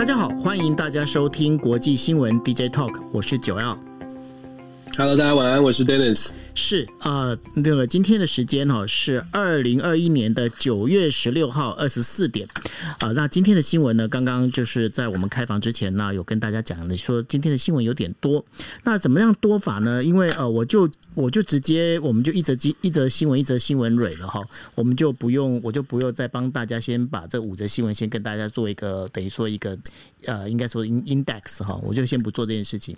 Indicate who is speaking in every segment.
Speaker 1: 大家好，欢迎大家收听国际新闻 DJ Talk，我是九耀。
Speaker 2: Hello，大家晚安，我是 Dennis。
Speaker 1: 是啊，那个今天的时间哈是二零二一年的九月十六号二十四点啊。那今天的新闻呢，刚刚就是在我们开房之前呢，有跟大家讲的说今天的新闻有点多。那怎么样多法呢？因为呃，我就我就直接我们就一则一则新闻一则新闻蕊了哈，我们就不用我就不用再帮大家先把这五则新闻先跟大家做一个等于说一个呃，应该说 index 哈，我就先不做这件事情。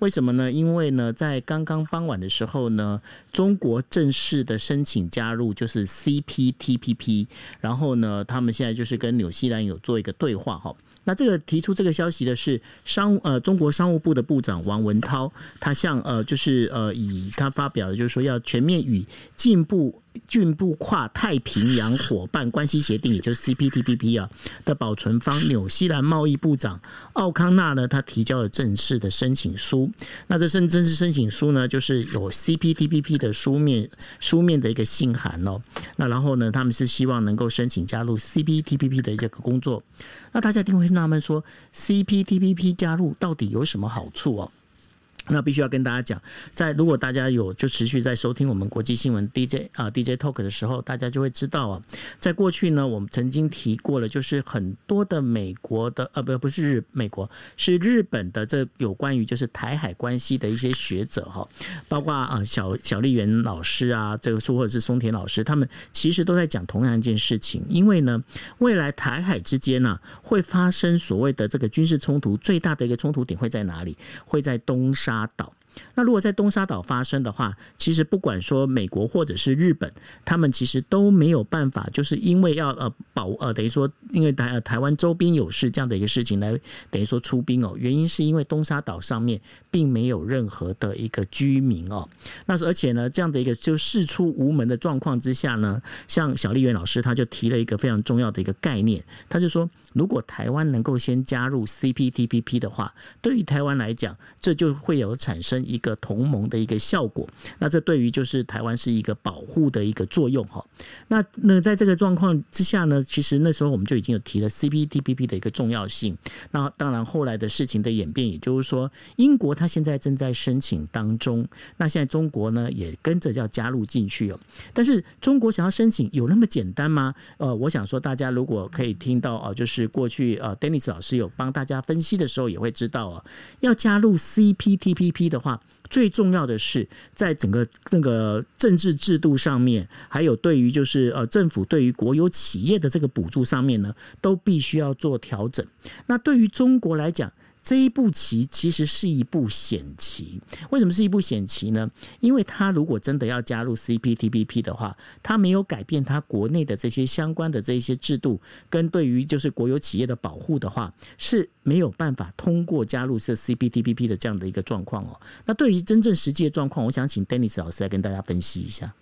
Speaker 1: 为什么呢？因为呢，在刚刚傍晚的时候呢。中国正式的申请加入就是 CPTPP，然后呢，他们现在就是跟纽西兰有做一个对话哈。那这个提出这个消息的是商呃中国商务部的部长王文涛，他向呃就是呃以他发表的就是说要全面与进步。进步跨太平洋伙伴关系协定，也就是 CPTPP 啊的保存方纽西兰贸易部长奥康纳呢，他提交了正式的申请书。那这申正式申请书呢，就是有 CPTPP 的书面书面的一个信函哦。那然后呢，他们是希望能够申请加入 CPTPP 的这个工作。那大家一定会纳闷说，CPTPP 加入到底有什么好处哦？那必须要跟大家讲，在如果大家有就持续在收听我们国际新闻 DJ 啊 DJ Talk 的时候，大家就会知道啊，在过去呢，我们曾经提过了，就是很多的美国的呃不不是日美国是日本的这有关于就是台海关系的一些学者哈，包括啊小小笠原老师啊，这个或者是松田老师，他们其实都在讲同样一件事情，因为呢，未来台海之间呢会发生所谓的这个军事冲突，最大的一个冲突点会在哪里？会在东沙。沙岛，那如果在东沙岛发生的话，其实不管说美国或者是日本，他们其实都没有办法，就是因为要呃保呃等于说，因为台台湾周边有事这样的一个事情来等于说出兵哦，原因是因为东沙岛上面并没有任何的一个居民哦，那而且呢，这样的一个就事出无门的状况之下呢，像小丽媛老师他就提了一个非常重要的一个概念，他就说。如果台湾能够先加入 CPTPP 的话，对于台湾来讲，这就会有产生一个同盟的一个效果。那这对于就是台湾是一个保护的一个作用哈。那那在这个状况之下呢，其实那时候我们就已经有提了 CPTPP 的一个重要性。那当然后来的事情的演变，也就是说，英国它现在正在申请当中，那现在中国呢也跟着要加入进去哦。但是中国想要申请有那么简单吗？呃，我想说大家如果可以听到哦，就是。过去呃，Dennis 老师有帮大家分析的时候，也会知道哦，要加入 CPTPP 的话，最重要的是在整个那个政治制度上面，还有对于就是呃政府对于国有企业的这个补助上面呢，都必须要做调整。那对于中国来讲，这一步棋其实是一步险棋。为什么是一步险棋呢？因为他如果真的要加入 CPTPP 的话，他没有改变他国内的这些相关的这些制度，跟对于就是国有企业的保护的话，是没有办法通过加入这 CPTPP 的这样的一个状况哦。那对于真正实际的状况，我想请 Dennis 老师来跟大家分析一下。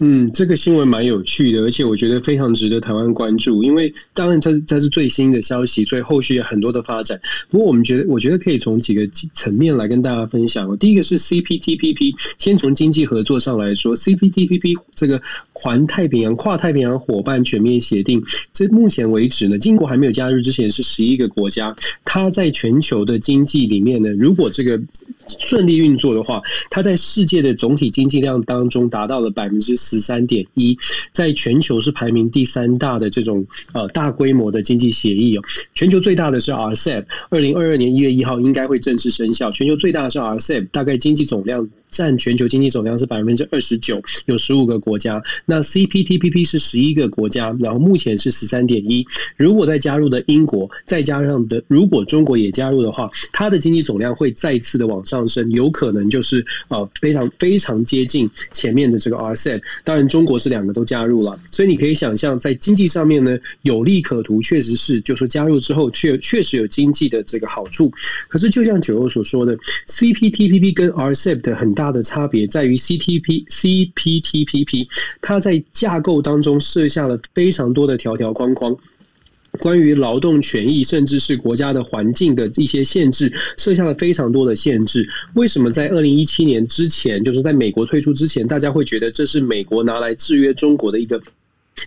Speaker 2: 嗯，这个新闻蛮有趣的，而且我觉得非常值得台湾关注。因为当然它它是最新的消息，所以后续有很多的发展。不过我们觉得，我觉得可以从几个层面来跟大家分享。第一个是 CPTPP，先从经济合作上来说，CPTPP 这个环太平洋跨太平洋伙伴全面协定，这目前为止呢，英国还没有加入之前是十一个国家。它在全球的经济里面呢，如果这个顺利运作的话，它在世界的总体经济量当中达到了百分之十三点一，在全球是排名第三大的这种呃大规模的经济协议哦。全球最大的是 RCEP，二零二二年一月一号应该会正式生效。全球最大的是 RCEP，大概经济总量。占全球经济总量是百分之二十九，有十五个国家。那 CPTPP 是十一个国家，然后目前是十三点一。如果再加入的英国，再加上的，如果中国也加入的话，它的经济总量会再次的往上升，有可能就是呃非常非常接近前面的这个 RCEP。当然，中国是两个都加入了，所以你可以想象，在经济上面呢，有利可图，确实是，就说加入之后确确实有经济的这个好处。可是，就像九欧所说的，CPTPP 跟 RCEP 的很大的差别在于 CTP CPTPP，它在架构当中设下了非常多的条条框框。关于劳动权益，甚至是国家的环境的一些限制，设下了非常多的限制。为什么在二零一七年之前，就是在美国退出之前，大家会觉得这是美国拿来制约中国的一个？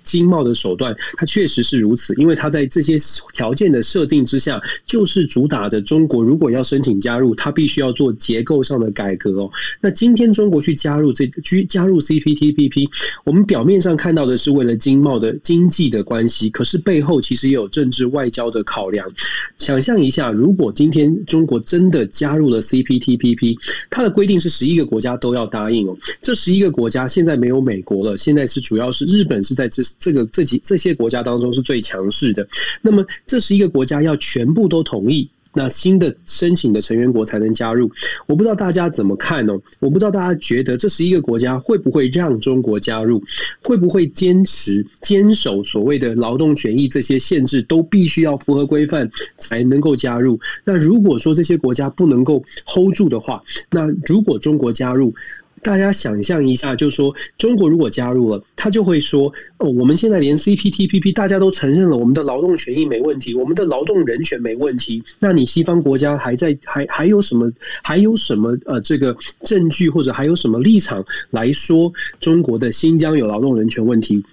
Speaker 2: 经贸的手段，它确实是如此，因为它在这些条件的设定之下，就是主打着中国如果要申请加入，它必须要做结构上的改革哦。那今天中国去加入这去加入 CPTPP，我们表面上看到的是为了经贸的经济的关系，可是背后其实也有政治外交的考量。想象一下，如果今天中国真的加入了 CPTPP，它的规定是十一个国家都要答应哦。这十一个国家现在没有美国了，现在是主要是日本是在。这这个这几这些国家当中是最强势的。那么，这十一个国家要全部都同意，那新的申请的成员国才能加入。我不知道大家怎么看呢？我不知道大家觉得这十一个国家会不会让中国加入？会不会坚持坚守所谓的劳动权益这些限制都必须要符合规范才能够加入？那如果说这些国家不能够 hold 住的话，那如果中国加入？大家想象一下，就是说，中国如果加入了，他就会说：“哦，我们现在连 CPTPP 大家都承认了，我们的劳动权益没问题，我们的劳动人权没问题。那你西方国家还在还还有什么还有什么呃这个证据或者还有什么立场来说中国的新疆有劳动人权问题？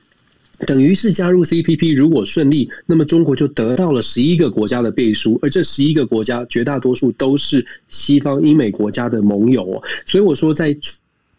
Speaker 2: 等于是加入 CPP 如果顺利，那么中国就得到了十一个国家的背书，而这十一个国家绝大多数都是西方英美国家的盟友哦。所以我说在。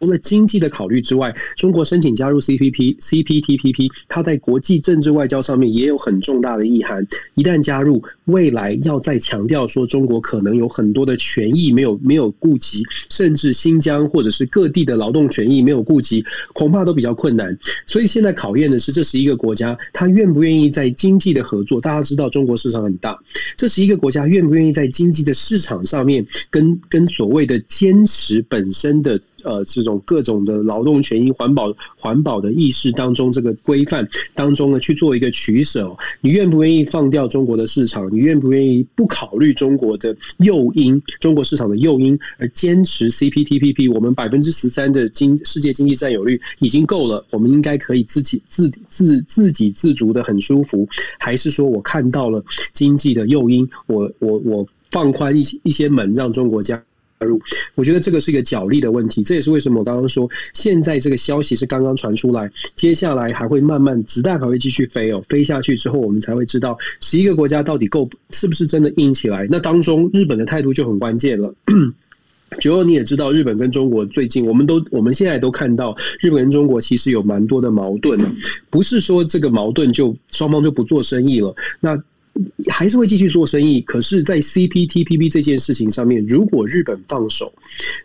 Speaker 2: 除了经济的考虑之外，中国申请加入 CPP、CPTPP，它在国际政治外交上面也有很重大的意涵。一旦加入，未来要再强调说中国可能有很多的权益没有没有顾及，甚至新疆或者是各地的劳动权益没有顾及，恐怕都比较困难。所以现在考验的是这十一个国家，他愿不愿意在经济的合作？大家知道中国市场很大，这十一个国家愿不愿意在经济的市场上面跟跟所谓的坚持本身的？呃，这种各种的劳动权益、环保、环保的意识当中，这个规范当中呢，去做一个取舍。你愿不愿意放掉中国的市场？你愿不愿意不考虑中国的诱因、中国市场的诱因，而坚持 CPTPP？我们百分之十三的经世界经济占有率已经够了，我们应该可以自己自自自给自足的很舒服。还是说我看到了经济的诱因，我我我放宽一些一些门，让中国加入，我觉得这个是一个角力的问题，这也是为什么我刚刚说，现在这个消息是刚刚传出来，接下来还会慢慢子弹还会继续飞哦，飞下去之后，我们才会知道十一个国家到底够是不是真的硬起来。那当中日本的态度就很关键了。九二你也知道，日本跟中国最近，我们都我们现在都看到，日本跟中国其实有蛮多的矛盾，不是说这个矛盾就双方就不做生意了。那还是会继续做生意，可是，在 CPTPP 这件事情上面，如果日本放手，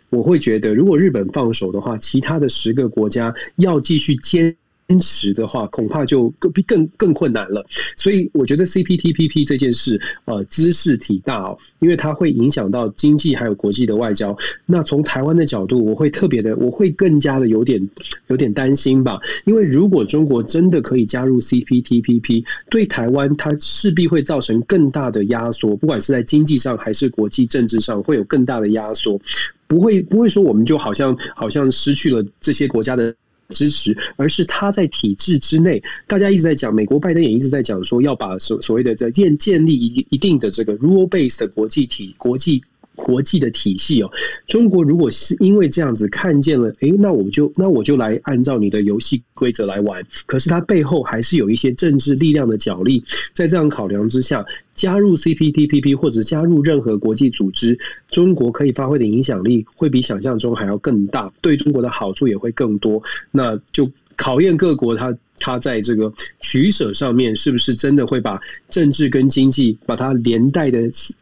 Speaker 2: 我会觉得，如果日本放手的话，其他的十个国家要继续坚。坚持的话，恐怕就更更更困难了。所以，我觉得 CPTPP 这件事，呃，兹事体大哦，因为它会影响到经济还有国际的外交。那从台湾的角度，我会特别的，我会更加的有点有点担心吧。因为如果中国真的可以加入 CPTPP，对台湾它势必会造成更大的压缩，不管是在经济上还是国际政治上，会有更大的压缩。不会不会说我们就好像好像失去了这些国家的。支持，而是他在体制之内，大家一直在讲，美国拜登也一直在讲说，要把所所谓的在建建立一一定的这个 rule base 的国际体国际。国际的体系哦，中国如果是因为这样子看见了，诶，那我就那我就来按照你的游戏规则来玩。可是它背后还是有一些政治力量的角力，在这样考量之下，加入 CPTPP 或者加入任何国际组织，中国可以发挥的影响力会比想象中还要更大，对中国的好处也会更多。那就考验各国它它在这个取舍上面，是不是真的会把政治跟经济把它连带的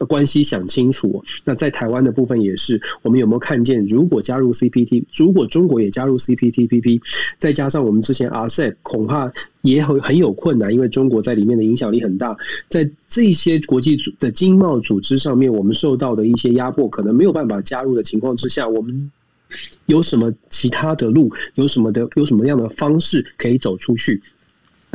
Speaker 2: 关系想清楚？那在台湾的部分也是，我们有没有看见，如果加入 CPT，如果中国也加入 CPTPP，再加上我们之前 RCEP，恐怕也很很有困难，因为中国在里面的影响力很大，在这些国际组的经贸组织上面，我们受到的一些压迫，可能没有办法加入的情况之下，我们。有什么其他的路？有什么的？有什么样的方式可以走出去？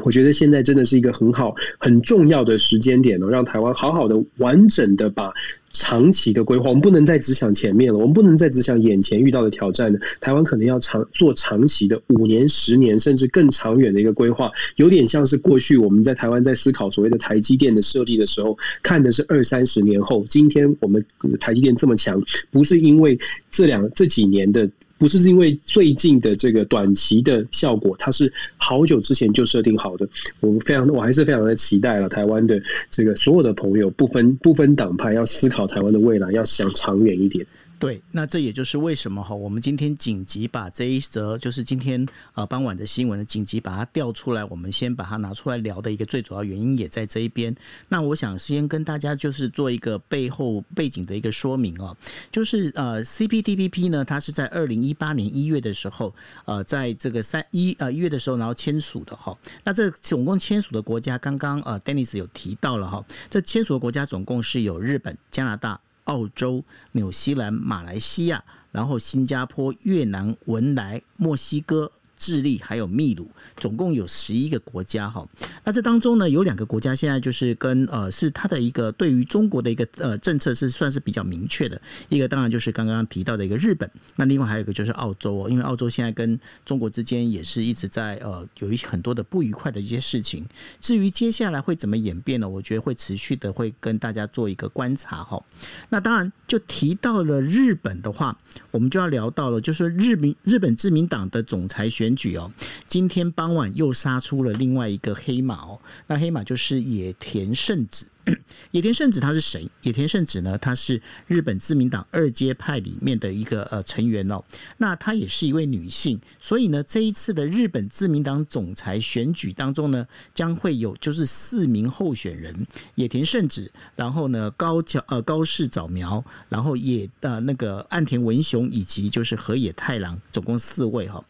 Speaker 2: 我觉得现在真的是一个很好、很重要的时间点哦，让台湾好好的、完整的把。长期的规划，我们不能再只想前面了，我们不能再只想眼前遇到的挑战了。台湾可能要长做长期的五年、十年，甚至更长远的一个规划，有点像是过去我们在台湾在思考所谓的台积电的设立的时候，看的是二三十年后。今天我们台积电这么强，不是因为这两这几年的。不是因为最近的这个短期的效果，它是好久之前就设定好的。我们非常，我还是非常的期待了台湾的这个所有的朋友，不分不分党派，要思考台湾的未来，要想长远一点。
Speaker 1: 对，那这也就是为什么哈，我们今天紧急把这一则就是今天呃傍晚的新闻呢，紧急把它调出来，我们先把它拿出来聊的一个最主要原因也在这一边。那我想先跟大家就是做一个背后背景的一个说明哦，就是呃 CPTPP 呢，它是在二零一八年一月的时候，呃，在这个三一呃一月的时候，然后签署的哈。那这总共签署的国家，刚刚呃 Dennis 有提到了哈，这签署的国家总共是有日本、加拿大。澳洲、纽西兰、马来西亚，然后新加坡、越南、文莱、墨西哥。智利还有秘鲁，总共有十一个国家哈。那这当中呢，有两个国家现在就是跟呃，是它的一个对于中国的一个呃政策是算是比较明确的。一个当然就是刚刚提到的一个日本，那另外还有一个就是澳洲哦，因为澳洲现在跟中国之间也是一直在呃有一些很多的不愉快的一些事情。至于接下来会怎么演变呢？我觉得会持续的会跟大家做一个观察哈。那当然就提到了日本的话，我们就要聊到了，就是日民日本自民党的总裁选举哦，今天傍晚又杀出了另外一个黑马哦，那黑马就是野田圣子。野田圣子他是谁？野田圣子呢？他是日本自民党二阶派里面的一个呃成员哦。那她也是一位女性，所以呢，这一次的日本自民党总裁选举当中呢，将会有就是四名候选人：野田圣子，然后呢高桥呃高市早苗，然后野呃那个岸田文雄以及就是河野太郎，总共四位哈。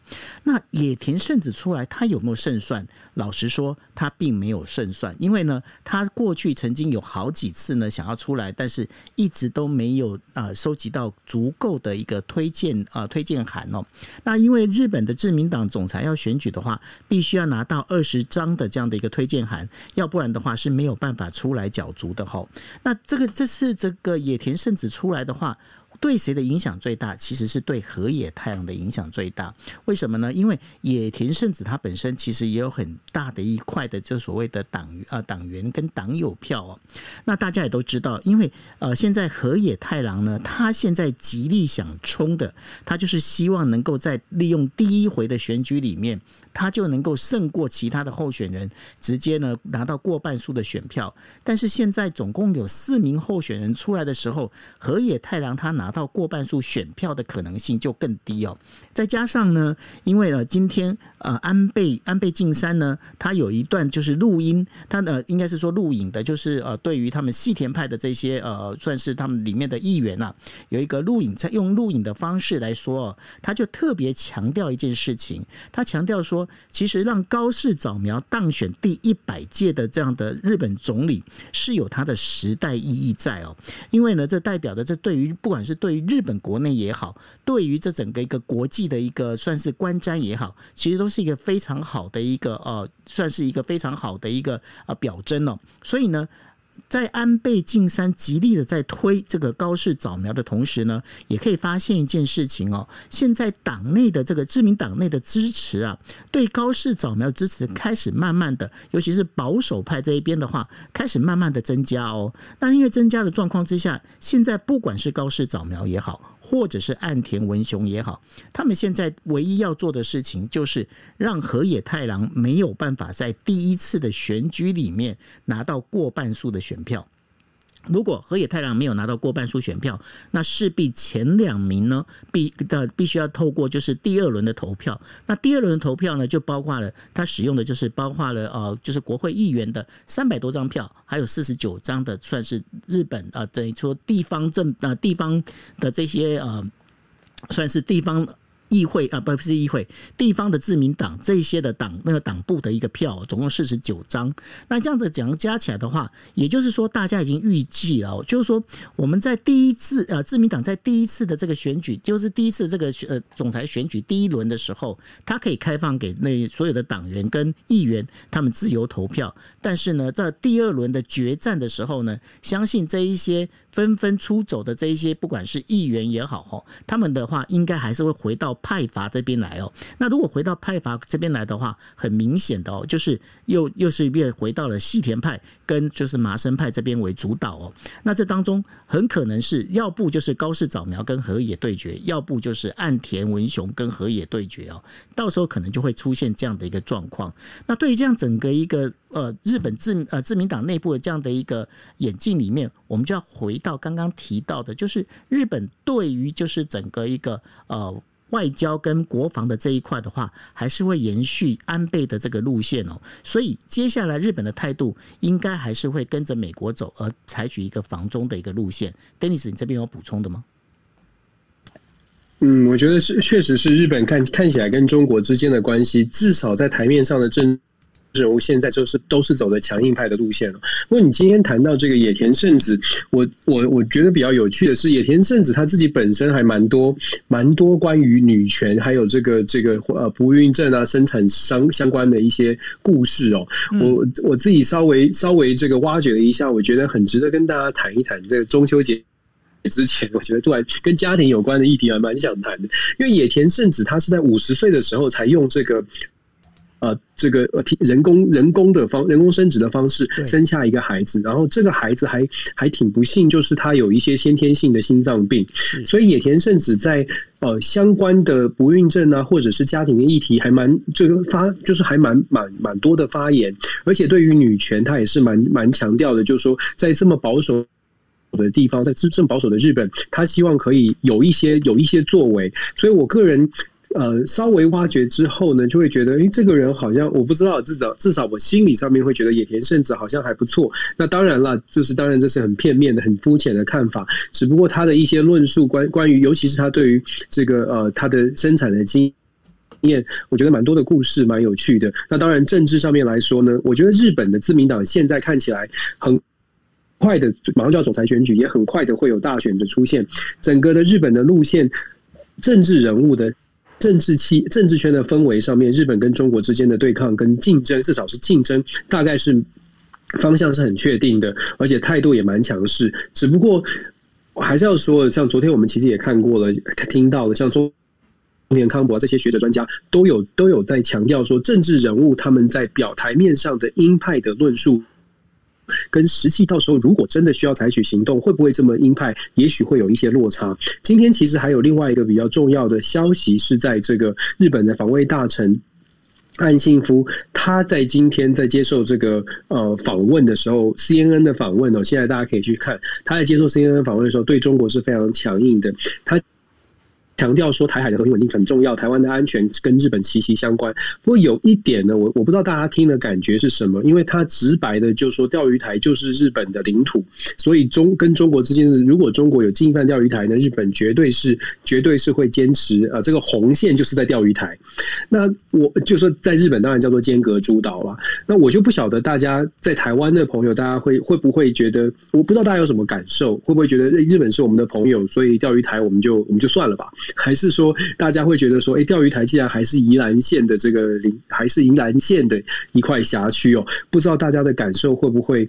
Speaker 1: 那野田圣子出来，他有没有胜算？老实说，他并没有胜算，因为呢，他过去曾经有好几次呢想要出来，但是一直都没有啊收集到足够的一个推荐啊推荐函哦。那因为日本的自民党总裁要选举的话，必须要拿到二十张的这样的一个推荐函，要不然的话是没有办法出来角逐的哈。那这个这次这个野田圣子出来的话。对谁的影响最大？其实是对河野太郎的影响最大。为什么呢？因为野田圣子他本身其实也有很大的一块的，就所谓的党呃党员跟党友票哦。那大家也都知道，因为呃现在河野太郎呢，他现在极力想冲的，他就是希望能够在利用第一回的选举里面，他就能够胜过其他的候选人，直接呢拿到过半数的选票。但是现在总共有四名候选人出来的时候，河野太郎他拿到过半数选票的可能性就更低哦。再加上呢，因为呢，今天呃安倍安倍晋三呢，他有一段就是录音，他呢应该是说录影的，就是呃对于他们细田派的这些呃算是他们里面的议员啊，有一个录影，在用录影的方式来说，他就特别强调一件事情，他强调说，其实让高市早苗当选第一百届的这样的日本总理是有他的时代意义在哦，因为呢，这代表的这对于不管是对于日本国内也好，对于这整个一个国际的一个算是观瞻也好，其实都是一个非常好的一个呃，算是一个非常好的一个呃表征哦。所以呢。在安倍晋三极力的在推这个高市早苗的同时呢，也可以发现一件事情哦。现在党内的这个知名党内的支持啊，对高市早苗支持开始慢慢的，尤其是保守派这一边的话，开始慢慢的增加哦。那因为增加的状况之下，现在不管是高市早苗也好。或者是岸田文雄也好，他们现在唯一要做的事情，就是让河野太郎没有办法在第一次的选举里面拿到过半数的选票。如果河野太郎没有拿到过半数选票，那势必前两名呢必的必须要透过就是第二轮的投票。那第二轮投票呢，就包括了他使用的就是包括了呃，就是国会议员的三百多张票，还有四十九张的算是日本啊、呃，等于说地方政啊、呃、地方的这些呃，算是地方。议会啊，不是议会，地方的自民党这些的党那个党部的一个票，总共四十九张。那这样子讲加起来的话，也就是说，大家已经预计了，就是说我们在第一次呃自民党在第一次的这个选举，就是第一次这个呃总裁选举第一轮的时候，他可以开放给那所有的党员跟议员他们自由投票。但是呢，在第二轮的决战的时候呢，相信这一些。纷纷出走的这一些，不管是议员也好，哈，他们的话应该还是会回到派阀这边来哦。那如果回到派阀这边来的话，很明显的哦，就是又又是变回到了细田派跟就是麻生派这边为主导哦。那这当中很可能是要不就是高市早苗跟河野对决，要不就是岸田文雄跟河野对决哦。到时候可能就会出现这样的一个状况。那对于这样整个一个。呃，日本自呃自民党内部的这样的一个演进里面，我们就要回到刚刚提到的，就是日本对于就是整个一个呃外交跟国防的这一块的话，还是会延续安倍的这个路线哦。所以接下来日本的态度应该还是会跟着美国走，而采取一个防中的一个路线。Dennis，你这边有补充的吗？
Speaker 2: 嗯，我觉得是确实是日本看看起来跟中国之间的关系，至少在台面上的政。人物现在就是都是走的强硬派的路线了。不过你今天谈到这个野田圣子，我我我觉得比较有趣的是，野田圣子他自己本身还蛮多蛮多关于女权还有这个这个呃不孕症啊生产相相关的一些故事哦。我我自己稍微稍微这个挖掘了一下，我觉得很值得跟大家谈一谈。这个中秋节之前，我觉得突然跟家庭有关的议题还蛮想谈的，因为野田圣子他是在五十岁的时候才用这个。呃，这个呃，人工人工的方人工生殖的方式生下一个孩子，然后这个孩子还还挺不幸，就是他有一些先天性的心脏病，所以野田圣子在呃相关的不孕症啊，或者是家庭的议题，还蛮这个发就是还蛮蛮蛮多的发言，而且对于女权，他也是蛮蛮强调的，就是说在这么保守的地方，在这么保守的日本，他希望可以有一些有一些作为，所以我个人。呃，稍微挖掘之后呢，就会觉得，诶，这个人好像我不知道，至少至少我心理上面会觉得野田圣子好像还不错。那当然了，就是当然这是很片面的、很肤浅的看法。只不过他的一些论述关关于，尤其是他对于这个呃他的生产的经验，我觉得蛮多的故事蛮有趣的。那当然政治上面来说呢，我觉得日本的自民党现在看起来很快的，马上就要总裁选举，也很快的会有大选的出现。整个的日本的路线，政治人物的。政治气、政治圈的氛围上面，日本跟中国之间的对抗跟竞争，至少是竞争，大概是方向是很确定的，而且态度也蛮强势。只不过还是要说，像昨天我们其实也看过了、听到了，像中田康博这些学者专家都有都有在强调说，政治人物他们在表台面上的鹰派的论述。跟实际到时候如果真的需要采取行动，会不会这么鹰派？也许会有一些落差。今天其实还有另外一个比较重要的消息，是在这个日本的防卫大臣岸信夫，他在今天在接受这个呃访问的时候，CNN 的访问哦，现在大家可以去看他在接受 CNN 访问的时候，对中国是非常强硬的。他。强调说台海的和平稳定很重要，台湾的安全跟日本息息相关。不过有一点呢，我我不知道大家听的感觉是什么，因为他直白的就说钓鱼台就是日本的领土，所以中跟中国之间，如果中国有进犯钓鱼台呢，日本绝对是绝对是会坚持啊，这个红线就是在钓鱼台。那我就说在日本当然叫做间隔诸岛了。那我就不晓得大家在台湾的朋友，大家会会不会觉得，我不知道大家有什么感受，会不会觉得日本是我们的朋友，所以钓鱼台我们就我们就算了吧。还是说，大家会觉得说，哎，钓鱼台竟然还是宜兰县的这个领，还是宜兰县的一块辖区哦，不知道大家的感受会不会？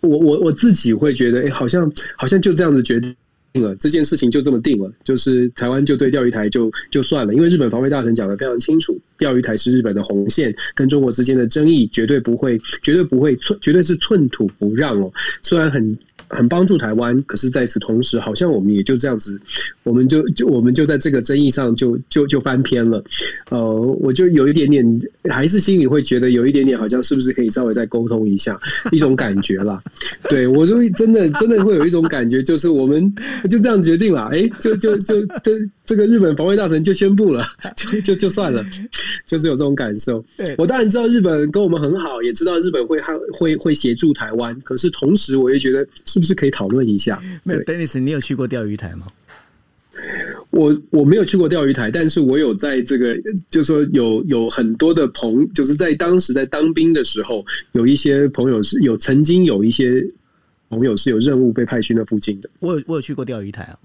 Speaker 2: 我我我自己会觉得，哎，好像好像就这样子决定了，这件事情就这么定了，就是台湾就对钓鱼台就就算了，因为日本防卫大臣讲的非常清楚，钓鱼台是日本的红线，跟中国之间的争议绝对不会，绝对不会寸，绝对是寸土不让哦，虽然很。很帮助台湾，可是在此同时，好像我们也就这样子，我们就就我们就在这个争议上就就就翻篇了。呃，我就有一点点，还是心里会觉得有一点点，好像是不是可以稍微再沟通一下，一种感觉啦。对我就会真的真的会有一种感觉，就是我们就这样决定了，哎、欸，就就就就这个日本防卫大臣就宣布了，就就就算了，就是有这种感受。对我当然知道日本跟我们很好，也知道日本会会会协助台湾，可是同时我也觉得是不是可以讨论一下？
Speaker 1: 没有，Dennis，你有去过钓鱼台吗？
Speaker 2: 我我没有去过钓鱼台，但是我有在这个，就是说有有很多的朋，就是在当时在当兵的时候，有一些朋友是有曾经有一些朋友是有任务被派去那附近的。
Speaker 1: 我有我有去过钓鱼台啊。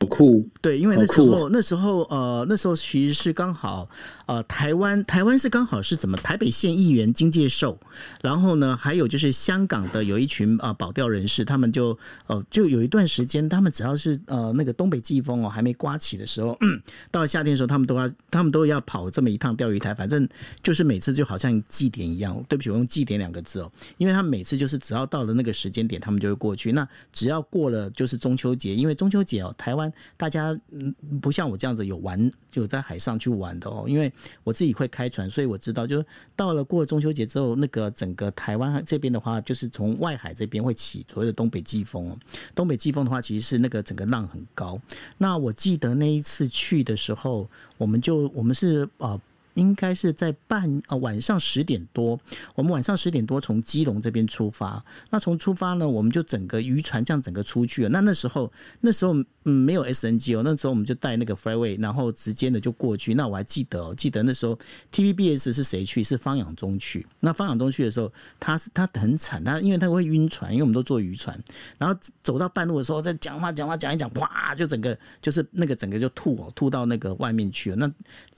Speaker 2: 好酷，
Speaker 1: 对，因为那时候那时候呃那时候其实是刚好呃台湾台湾是刚好是怎么台北县议员金介寿，然后呢还有就是香港的有一群啊、保钓人士，他们就呃就有一段时间，他们只要是呃那个东北季风哦还没刮起的时候，到夏天的时候，他们都要他们都要跑这么一趟钓鱼台，反正就是每次就好像祭典一样。对不起，我用祭典两个字哦，因为他们每次就是只要到了那个时间点，他们就会过去。那只要过了就是中秋节，因为中秋节哦台湾。大家嗯不像我这样子有玩就在海上去玩的哦，因为我自己会开船，所以我知道，就到了过了中秋节之后，那个整个台湾这边的话，就是从外海这边会起所谓的东北季风。东北季风的话，其实是那个整个浪很高。那我记得那一次去的时候，我们就我们是呃。应该是在半呃晚上十点多，我们晚上十点多从基隆这边出发。那从出发呢，我们就整个渔船这样整个出去了。那那时候那时候嗯没有 SNG 哦，那时候我们就带那个 Flyway，然后直接的就过去。那我还记得哦，记得那时候 TVBS 是谁去？是方仰中去。那方仰中去的时候，他是他很惨，他因为他会晕船，因为我们都坐渔船。然后走到半路的时候，在讲话讲话讲一讲，哇，就整个就是那个整个就吐哦，吐到那个外面去了。那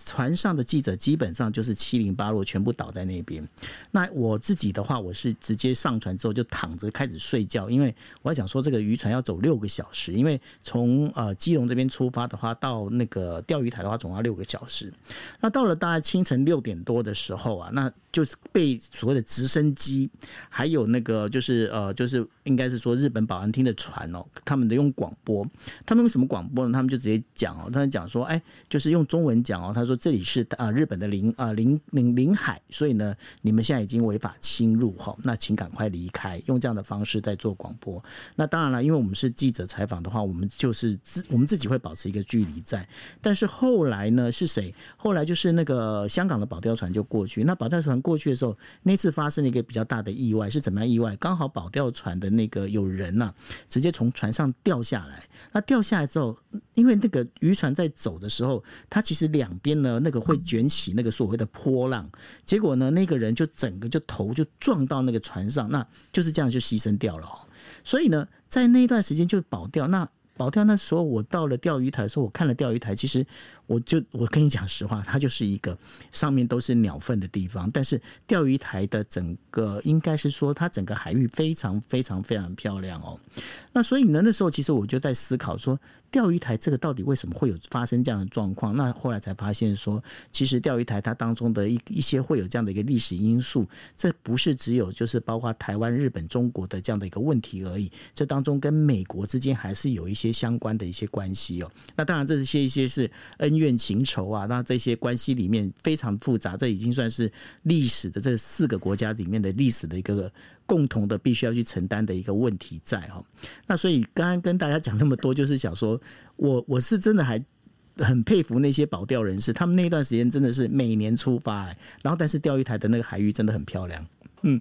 Speaker 1: 船上的记者。基本上就是七零八落，全部倒在那边。那我自己的话，我是直接上船之后就躺着开始睡觉，因为我还讲说这个渔船要走六个小时，因为从呃基隆这边出发的话，到那个钓鱼台的话总要六个小时。那到了大概清晨六点多的时候啊，那就是被所谓的直升机，还有那个就是呃就是应该是说日本保安厅的船哦，他们的用广播，他们用什么广播呢？他们就直接讲哦，他们讲说，哎，就是用中文讲哦，他说这里是啊日本。的领啊领领领海，所以呢，你们现在已经违法侵入哈，那请赶快离开，用这样的方式在做广播。那当然了，因为我们是记者采访的话，我们就是自我们自己会保持一个距离在。但是后来呢，是谁？后来就是那个香港的保钓船就过去。那保钓船过去的时候，那次发生了一个比较大的意外，是怎么样意外？刚好保钓船的那个有人呐、直接从船上掉下来。那掉下来之后，因为那个渔船在走的时候，它其实两边呢那个会卷起。那个所谓的波浪，结果呢，那个人就整个就头就撞到那个船上，那就是这样就牺牲掉了。所以呢，在那一段时间就保钓。那保钓那时候，我到了钓鱼台的时候，我看了钓鱼台，其实我就我跟你讲实话，它就是一个上面都是鸟粪的地方。但是钓鱼台的整个应该是说，它整个海域非常非常非常漂亮哦。那所以呢，那时候其实我就在思考说。钓鱼台这个到底为什么会有发生这样的状况？那后来才发现说，其实钓鱼台它当中的一一些会有这样的一个历史因素，这不是只有就是包括台湾、日本、中国的这样的一个问题而已。这当中跟美国之间还是有一些相关的一些关系哦。那当然这些一些是恩怨情仇啊，那这些关系里面非常复杂，这已经算是历史的这四个国家里面的历史的一个。共同的必须要去承担的一个问题在哈，那所以刚刚跟大家讲那么多，就是想说我我是真的还很佩服那些保钓人士，他们那段时间真的是每年出发，然后但是钓鱼台的那个海域真的很漂亮，嗯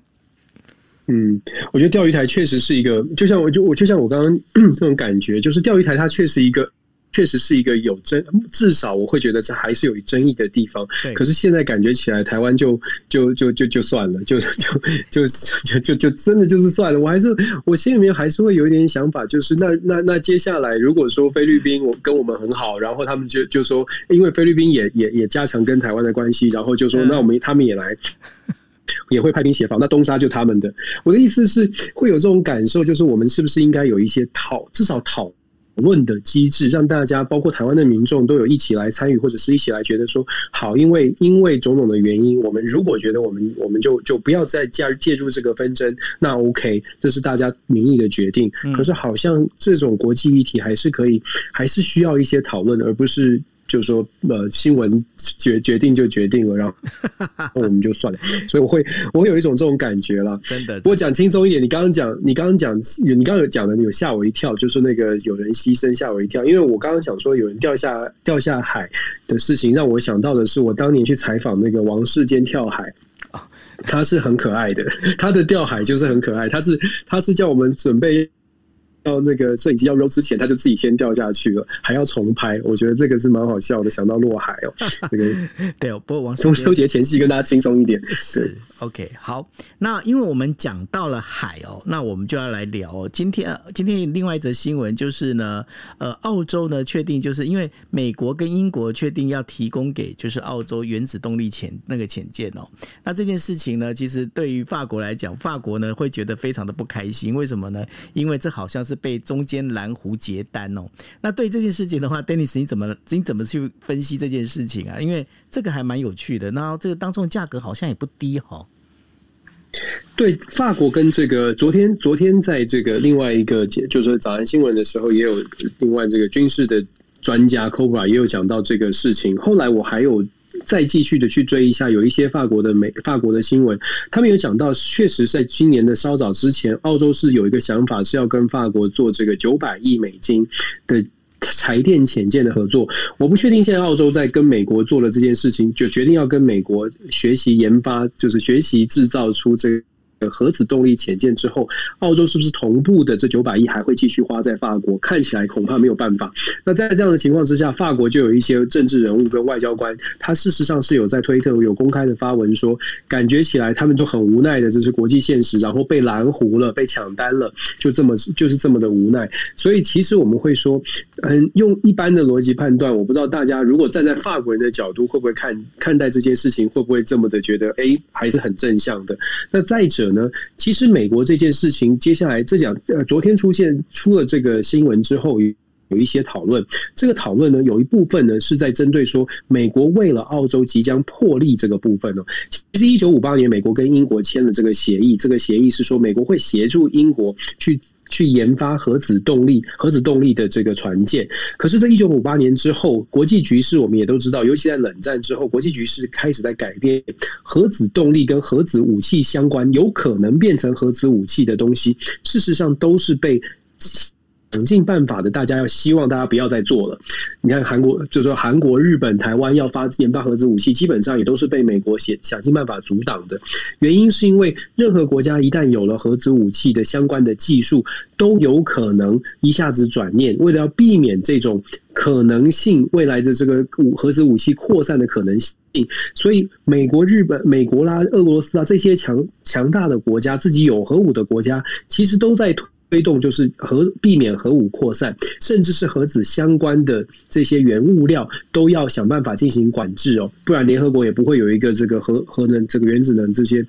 Speaker 2: 嗯，我觉得钓鱼台确实是一个，就像我就我就像我刚刚 这种感觉，就是钓鱼台它确实一个。确实是一个有争，至少我会觉得这还是有争议的地方。可是现在感觉起来，台湾就就就就就算了，就就就就就就真的就是算了。我还是我心里面还是会有一点想法，就是那那那接下来，如果说菲律宾我跟我们很好，然后他们就就说，因为菲律宾也也也加强跟台湾的关系，然后就说那我们他们也来，也会派兵协防，那东沙就他们的。我的意思是会有这种感受，就是我们是不是应该有一些讨，至少讨。论的机制，让大家包括台湾的民众都有一起来参与，或者是一起来觉得说好，因为因为种种的原因，我们如果觉得我们我们就就不要再介介入这个纷争，那 OK，这是大家民意的决定。可是好像这种国际议题还是可以，还是需要一些讨论，而不是。就说呃新闻决决定就决定了，然后 我们就算了。所以我会我会有一种这种感觉了。
Speaker 1: 真的，
Speaker 2: 不过讲轻松一点，你刚刚讲，你刚刚讲，你刚刚有讲的，你有吓我一跳，就是那个有人牺牲吓我一跳，因为我刚刚想说有人掉下掉下海的事情，让我想到的是我当年去采访那个王世坚跳海。他是很可爱的，他的钓海就是很可爱。他是他是叫我们准备要那个摄影机要扔之前，他就自己先掉下去了，还要重拍。我觉得这个是蛮好笑的，想到落海哦。这个
Speaker 1: 对哦，不过王
Speaker 2: 中秋节前夕跟大家轻松一点
Speaker 1: 是。OK，好，那因为我们讲到了海哦，那我们就要来聊哦。今天今天另外一则新闻就是呢，呃，澳洲呢确定就是因为美国跟英国确定要提供给就是澳洲原子动力潜那个潜舰哦。那这件事情呢，其实对于法国来讲，法国呢会觉得非常的不开心。为什么呢？因为这好像是是被中间蓝湖截单哦。那对这件事情的话，Dennis 你怎么你怎么去分析这件事情啊？因为这个还蛮有趣的。那这个当中的价格好像也不低哈、哦。
Speaker 2: 对，法国跟这个昨天昨天在这个另外一个节就是早安新闻的时候，也有另外这个军事的专家 Cobra 也有讲到这个事情。后来我还有再继续的去追一下，有一些法国的美法国的新闻，他们有讲到，确实在今年的稍早之前，澳洲是有一个想法是要跟法国做这个九百亿美金的。柴电潜舰的合作，我不确定现在澳洲在跟美国做了这件事情，就决定要跟美国学习研发，就是学习制造出这。核子动力潜舰之后，澳洲是不是同步的这九百亿还会继续花在法国？看起来恐怕没有办法。那在这样的情况之下，法国就有一些政治人物跟外交官，他事实上是有在推特有公开的发文说，感觉起来他们就很无奈的，这是国际现实，然后被拦湖了，被抢单了，就这么就是这么的无奈。所以其实我们会说，嗯，用一般的逻辑判断，我不知道大家如果站在法国人的角度，会不会看看待这件事情，会不会这么的觉得，哎，还是很正向的。那再者。呢，其实美国这件事情，接下来这讲呃，昨天出现出了这个新闻之后，有有一些讨论。这个讨论呢，有一部分呢是在针对说，美国为了澳洲即将破例这个部分呢，其实一九五八年美国跟英国签了这个协议，这个协议是说美国会协助英国去。去研发核子动力、核子动力的这个船舰。可是，在一九五八年之后，国际局势我们也都知道，尤其在冷战之后，国际局势开始在改变。核子动力跟核子武器相关，有可能变成核子武器的东西，事实上都是被。想尽办法的，大家要希望大家不要再做了。你看韩国，就说韩国、日本、台湾要发研发核子武器，基本上也都是被美国想想尽办法阻挡的。原因是因为任何国家一旦有了核子武器的相关的技术，都有可能一下子转念，为了要避免这种可能性，未来的这个核子武器扩散的可能性，所以美国、日本、美国啦、俄罗斯啊这些强强大的国家，自己有核武的国家，其实都在。推动就是核避免核武扩散，甚至是核子相关的这些原物料都要想办法进行管制哦，不然联合国也不会有一个这个核核能这个原子能这些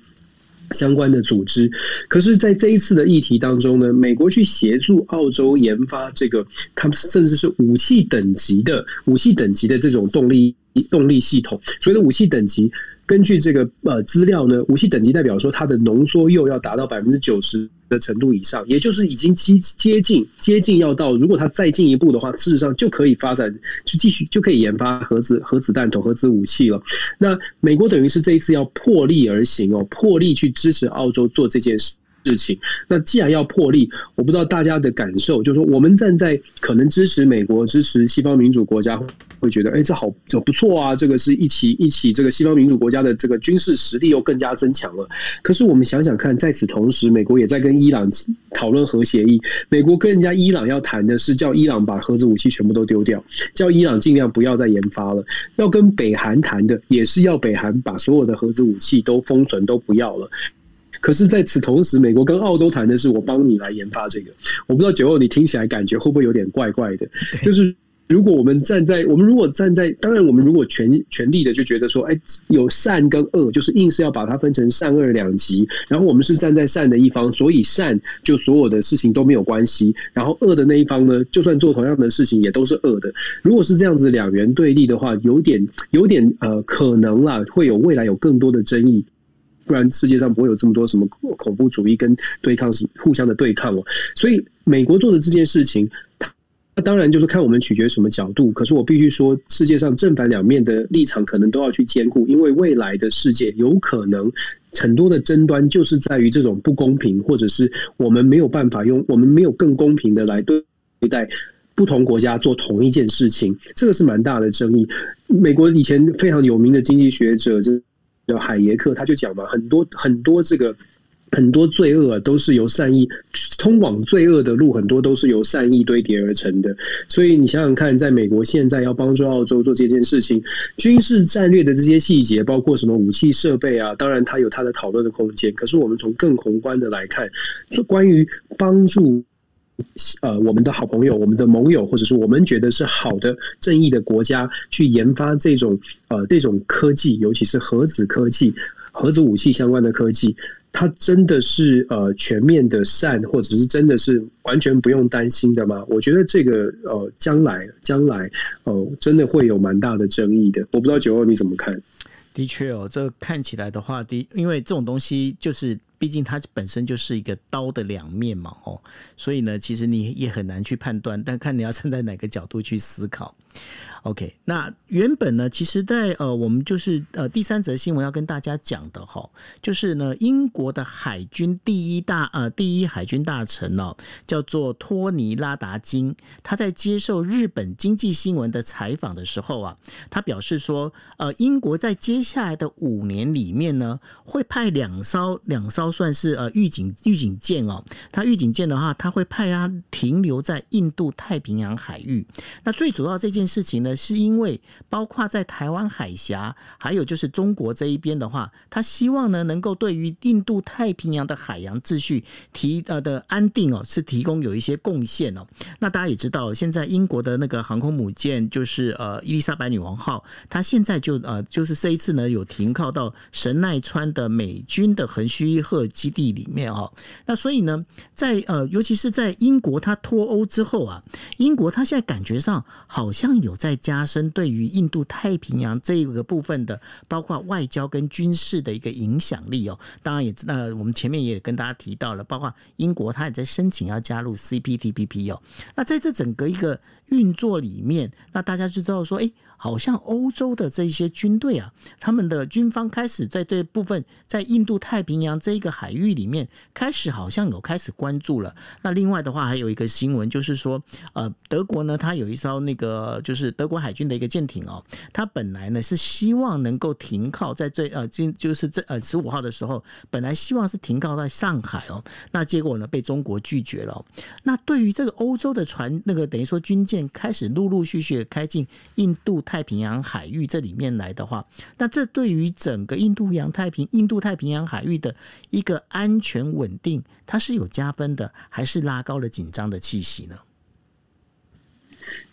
Speaker 2: 相关的组织。可是，在这一次的议题当中呢，美国去协助澳洲研发这个，他们甚至是武器等级的武器等级的这种动力动力系统，所谓的武器等级。根据这个呃资料呢，武器等级代表说它的浓缩铀要达到百分之九十的程度以上，也就是已经接接近接近要到，如果它再进一步的话，事实上就可以发展，就继续就可以研发核子核子弹头、核子武器了。那美国等于是这一次要破例而行哦，破例去支持澳洲做这件事。事情，那既然要破例，我不知道大家的感受，就是说，我们站在可能支持美国、支持西方民主国家，会觉得，哎，这好，这不错啊，这个是一起一起，这个西方民主国家的这个军事实力又更加增强了。可是我们想想看，在此同时，美国也在跟伊朗讨论核协议，美国跟人家伊朗要谈的是叫伊朗把核子武器全部都丢掉，叫伊朗尽量不要再研发了。要跟北韩谈的，也是要北韩把所有的核子武器都封存，都不要了。可是，在此同时，美国跟澳洲谈的是我帮你来研发这个。我不知道九欧，你听起来感觉会不会有点怪怪的？就是如果我们站在我们如果站在，当然我们如果全全力的就觉得说，哎，有善跟恶，就是硬是要把它分成善恶两极。然后我们是站在善的一方，所以善就所有的事情都没有关系。然后恶的那一方呢，就算做同样的事情也都是恶的。如果是这样子两元对立的话，有点有点呃可能啦，会有未来有更多的争议。不然世界上不会有这么多什么恐怖主义跟对抗是互相的对抗哦。所以美国做的这件事情，它当然就是看我们取决什么角度。可是我必须说，世界上正反两面的立场可能都要去兼顾，因为未来的世界有可能很多的争端就是在于这种不公平，或者是我们没有办法用我们没有更公平的来对待不同国家做同一件事情，这个是蛮大的争议。美国以前非常有名的经济学者，就叫海耶克，他就讲嘛，很多很多这个。很多罪恶都是由善意通往罪恶的路，很多都是由善意堆叠而成的。所以你想想看，在美国现在要帮助澳洲做这件事情，军事战略的这些细节，包括什么武器设备啊，当然它有它的讨论的空间。可是我们从更宏观的来看，就关于帮助呃我们的好朋友、我们的盟友，或者是我们觉得是好的正义的国家去研发这种呃这种科技，尤其是核子科技、核子武器相关的科技。它真的是呃全面的善，或者是真的是完全不用担心的吗？我觉得这个呃将来将来呃真的会有蛮大的争议的。我不知道九二你怎么看？
Speaker 1: 的确哦，这看起来的话，的因为这种东西就是毕竟它本身就是一个刀的两面嘛，哦，所以呢，其实你也很难去判断，但看你要站在哪个角度去思考。OK，那原本呢，其实在，呃，我们就是呃，第三则新闻要跟大家讲的哈，就是呢，英国的海军第一大呃第一海军大臣哦，叫做托尼拉达金，他在接受日本经济新闻的采访的时候啊，他表示说，呃，英国在接下来的五年里面呢，会派两艘两艘算是呃预警预警舰哦，他预警舰的话，他会派它停留在印度太平洋海域。那最主要这件事情呢，是因为包括在台湾海峡，还有就是中国这一边的话，他希望呢能够对于印度太平洋的海洋秩序提呃的安定哦，是提供有一些贡献哦。那大家也知道，现在英国的那个航空母舰就是呃伊丽莎白女王号，它现在就呃就是这一次呢有停靠到神奈川的美军的横须贺基地里面哦。那所以呢，在呃尤其是在英国它脱欧之后啊，英国它现在感觉上好像有在。加深对于印度太平洋这个部分的，包括外交跟军事的一个影响力哦。当然也，那我们前面也跟大家提到了，包括英国它也在申请要加入 CPTPP 哦。那在这整个一个运作里面，那大家就知道说，哎。好像欧洲的这些军队啊，他们的军方开始在这部分，在印度太平洋这一个海域里面，开始好像有开始关注了。那另外的话，还有一个新闻就是说，呃，德国呢，它有一艘那个就是德国海军的一个舰艇哦，它本来呢是希望能够停靠在这呃今就是这呃十五号的时候，本来希望是停靠在上海哦，那结果呢被中国拒绝了。那对于这个欧洲的船，那个等于说军舰开始陆陆续续的开进印度太太平洋海域这里面来的话，那这对于整个印度洋太平印度太平洋海域的一个安全稳定，它是有加分的，还是拉高了紧张的气息呢？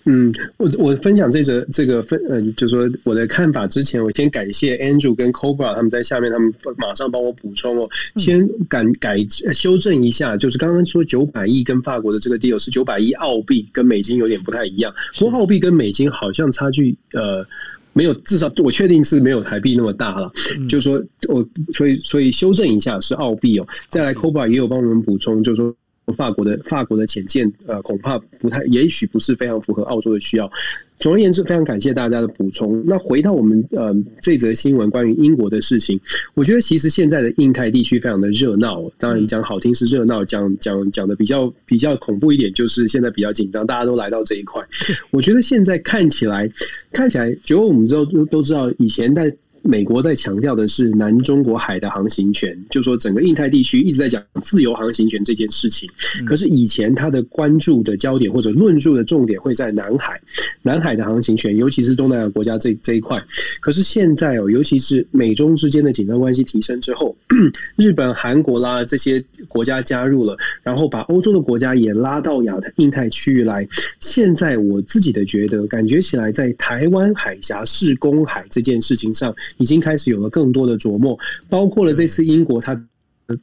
Speaker 2: 嗯，我我分享这则这个分，嗯，就是说我的看法之前，我先感谢 Andrew 跟 Cobra 他们在下面，他们马上帮我补充哦。先改改修正一下，就是刚刚说九百亿跟法国的这个 deal 是九百亿澳币，跟美金有点不太一样。不过澳币跟美金好像差距呃没有，至少我确定是没有台币那么大了。就是说我所以所以修正一下是澳币哦。再来 Cobra 也有帮我们补充，就是说。法国的法国的潜舰，呃，恐怕不太，也许不是非常符合澳洲的需要。总而言之，非常感谢大家的补充。那回到我们呃这则新闻关于英国的事情，我觉得其实现在的印太地区非常的热闹。当然讲好听是热闹，讲讲讲的比较比较恐怖一点，就是现在比较紧张，大家都来到这一块。我觉得现在看起来看起来，就我们都都都知道，以前在。美国在强调的是南中国海的航行权，就说整个印太地区一直在讲自由航行权这件事情。可是以前他的关注的焦点或者论述的重点会在南海，南海的航行权，尤其是东南亚国家这这一块。可是现在哦，尤其是美中之间的紧张关系提升之后，日本、韩国啦这些国家加入了，然后把欧洲的国家也拉到亚太、印太区域来。现在我自己的觉得，感觉起来在台湾海峡是公海这件事情上。已经开始有了更多的琢磨，包括了这次英国他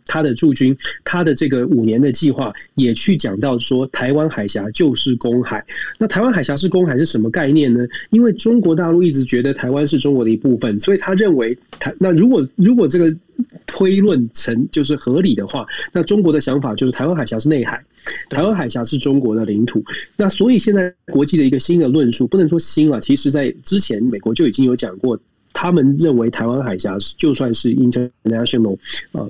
Speaker 2: 他的驻军，他的这个五年的计划也去讲到说，台湾海峡就是公海。那台湾海峡是公海是什么概念呢？因为中国大陆一直觉得台湾是中国的一部分，所以他认为台那如果如果这个推论成就是合理的话，那中国的想法就是台湾海峡是内海，台湾海峡是中国的领土。那所以现在国际的一个新的论述，不能说新了，其实在之前美国就已经有讲过，他们认为台湾海峡就算是 international 呃。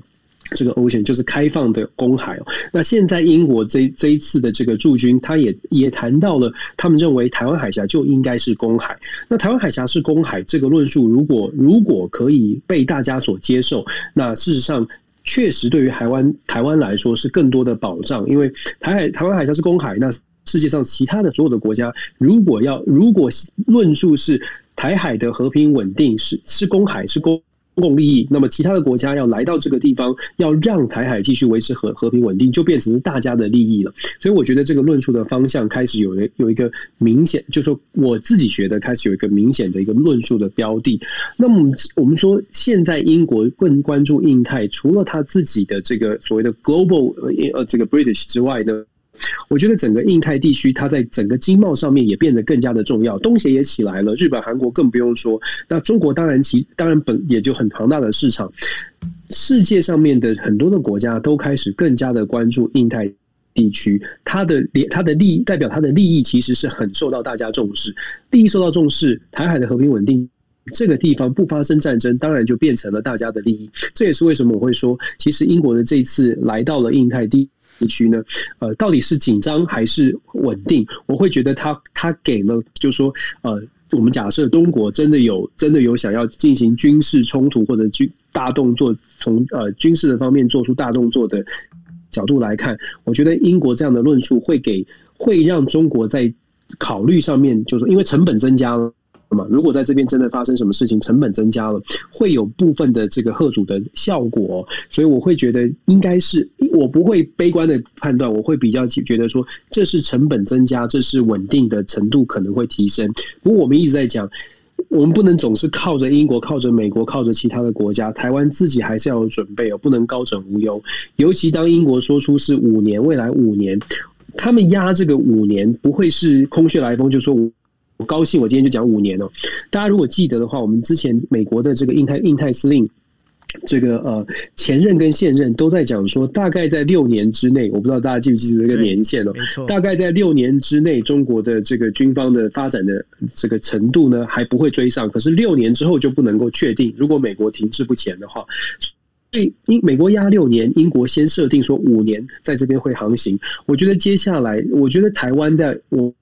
Speaker 2: 这个 ocean 就是开放的公海哦。那现在英国这这一次的这个驻军，他也也谈到了，他们认为台湾海峡就应该是公海。那台湾海峡是公海这个论述，如果如果可以被大家所接受，那事实上确实对于台湾台湾来说是更多的保障，因为台海台湾海峡是公海，那世界上其他的所有的国家，如果要如果论述是台海的和平稳定是是公海是公。公共利益，那么其他的国家要来到这个地方，要让台海继续维持和和平稳定，就变成是大家的利益了。所以我觉得这个论述的方向开始有了有一个明显，就说我自己觉得开始有一个明显的一个论述的标的。那么我们说，现在英国更关注印太，除了他自己的这个所谓的 global 呃这个 British 之外呢？我觉得整个印太地区，它在整个经贸上面也变得更加的重要，东协也起来了，日本、韩国更不用说。那中国当然其当然本也就很庞大的市场，世界上面的很多的国家都开始更加的关注印太地区，它的利它的利代表它的利益其实是很受到大家重视，利益受到重视，台海的和平稳定这个地方不发生战争，当然就变成了大家的利益。这也是为什么我会说，其实英国的这次来到了印太地。地区呢，呃，到底是紧张还是稳定？我会觉得他他给了，就是说，呃，我们假设中国真的有真的有想要进行军事冲突或者军大动作，从呃军事的方面做出大动作的角度来看，我觉得英国这样的论述会给会让中国在考虑上面，就是说因为成本增加了。那么，如果在这边真的发生什么事情，成本增加了，会有部分的这个贺阻的效果，所以我会觉得应该是，我不会悲观的判断，我会比较觉得说，这是成本增加，这是稳定的程度可能会提升。不过我们一直在讲，我们不能总是靠着英国、靠着美国、靠着其他的国家，台湾自己还是要有准备哦，不能高枕无忧。尤其当英国说出是五年，未来五年，他们压这个五年不会是空穴来风，就说。我高兴，我今天就讲五年哦。大家如果记得的话，我们之前美国的这个印太印太司令，这个呃前任跟现任都在讲说，大概在六年之内，我不知道大家记不记得这个年限哦。没错，大概在六年之内，中国的这个军方的发展的这个程度呢，还不会追上。可是六年之后就不能够确定，如果美国停滞不前的话，所以英美国压六年，英国先设定说五年在这边会航行。我觉得接下来，我觉得台湾在我。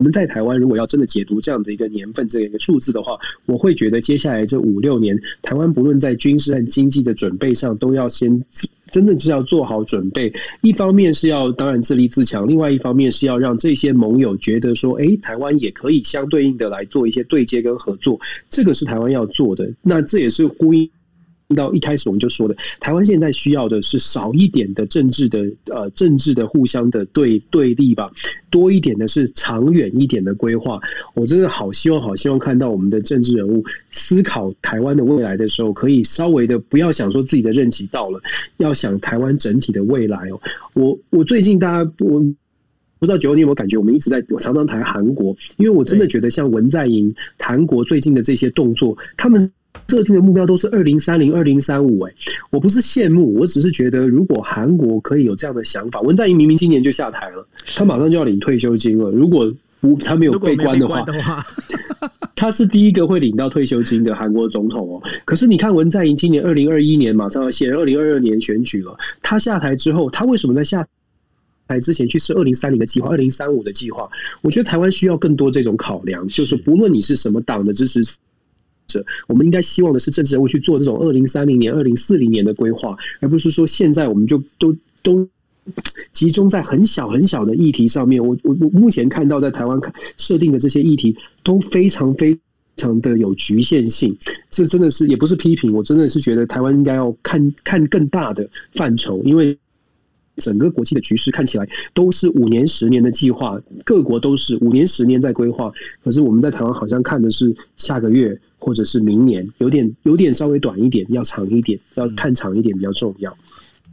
Speaker 2: 我们在台湾，如果要真的解读这样的一个年份、这样一个数字的话，我会觉得接下来这五六年，台湾不论在军事和经济的准备上，都要先真的是要做好准备。一方面是要当然自立自强，另外一方面是要让这些盟友觉得说，哎，台湾也可以相对应的来做一些对接跟合作，这个是台湾要做的。那这也是呼应。到一开始我们就说的，台湾现在需要的是少一点的政治的呃政治的互相的对对立吧，多一点的是长远一点的规划。我真的好希望好希望看到我们的政治人物思考台湾的未来的时候，可以稍微的不要想说自己的任期到了，要想台湾整体的未来哦。我我最近大家我不知道九欧你有没有感觉，我们一直在我常常谈韩国，因为我真的觉得像文在寅韩国最近的这些动作，他们。设定的目标都是二零三零、二零三五。哎，我不是羡慕，我只是觉得，如果韩国可以有这样的想法，文在寅明明今年就下台了，他马上就要领退休金了。如果不他没有被关的话，的话 他是第一个会领到退休金的韩国总统哦。可是你看，文在寅今年二零二一年马上要卸任，二零二二年选举了，他下台之后，他为什么在下台之前去设二零三零的计划、二零三五的计划？我觉得台湾需要更多这种考量，就是不论你是什么党的支持。我们应该希望的是政治人物去做这种二零三零年、二零四零年的规划，而不是说现在我们就都都集中在很小很小的议题上面。我我我目前看到在台湾设定的这些议题都非常非常的有局限性，这真的是也不是批评，我真的是觉得台湾应该要看看更大的范畴，因为。整个国际的局势看起来都是五年、十年的计划，各国都是五年、十年在规划。可是我们在台湾好像看的是下个月或者是明年，有点有点稍微短一点，要长一点，要看长一点比较重要。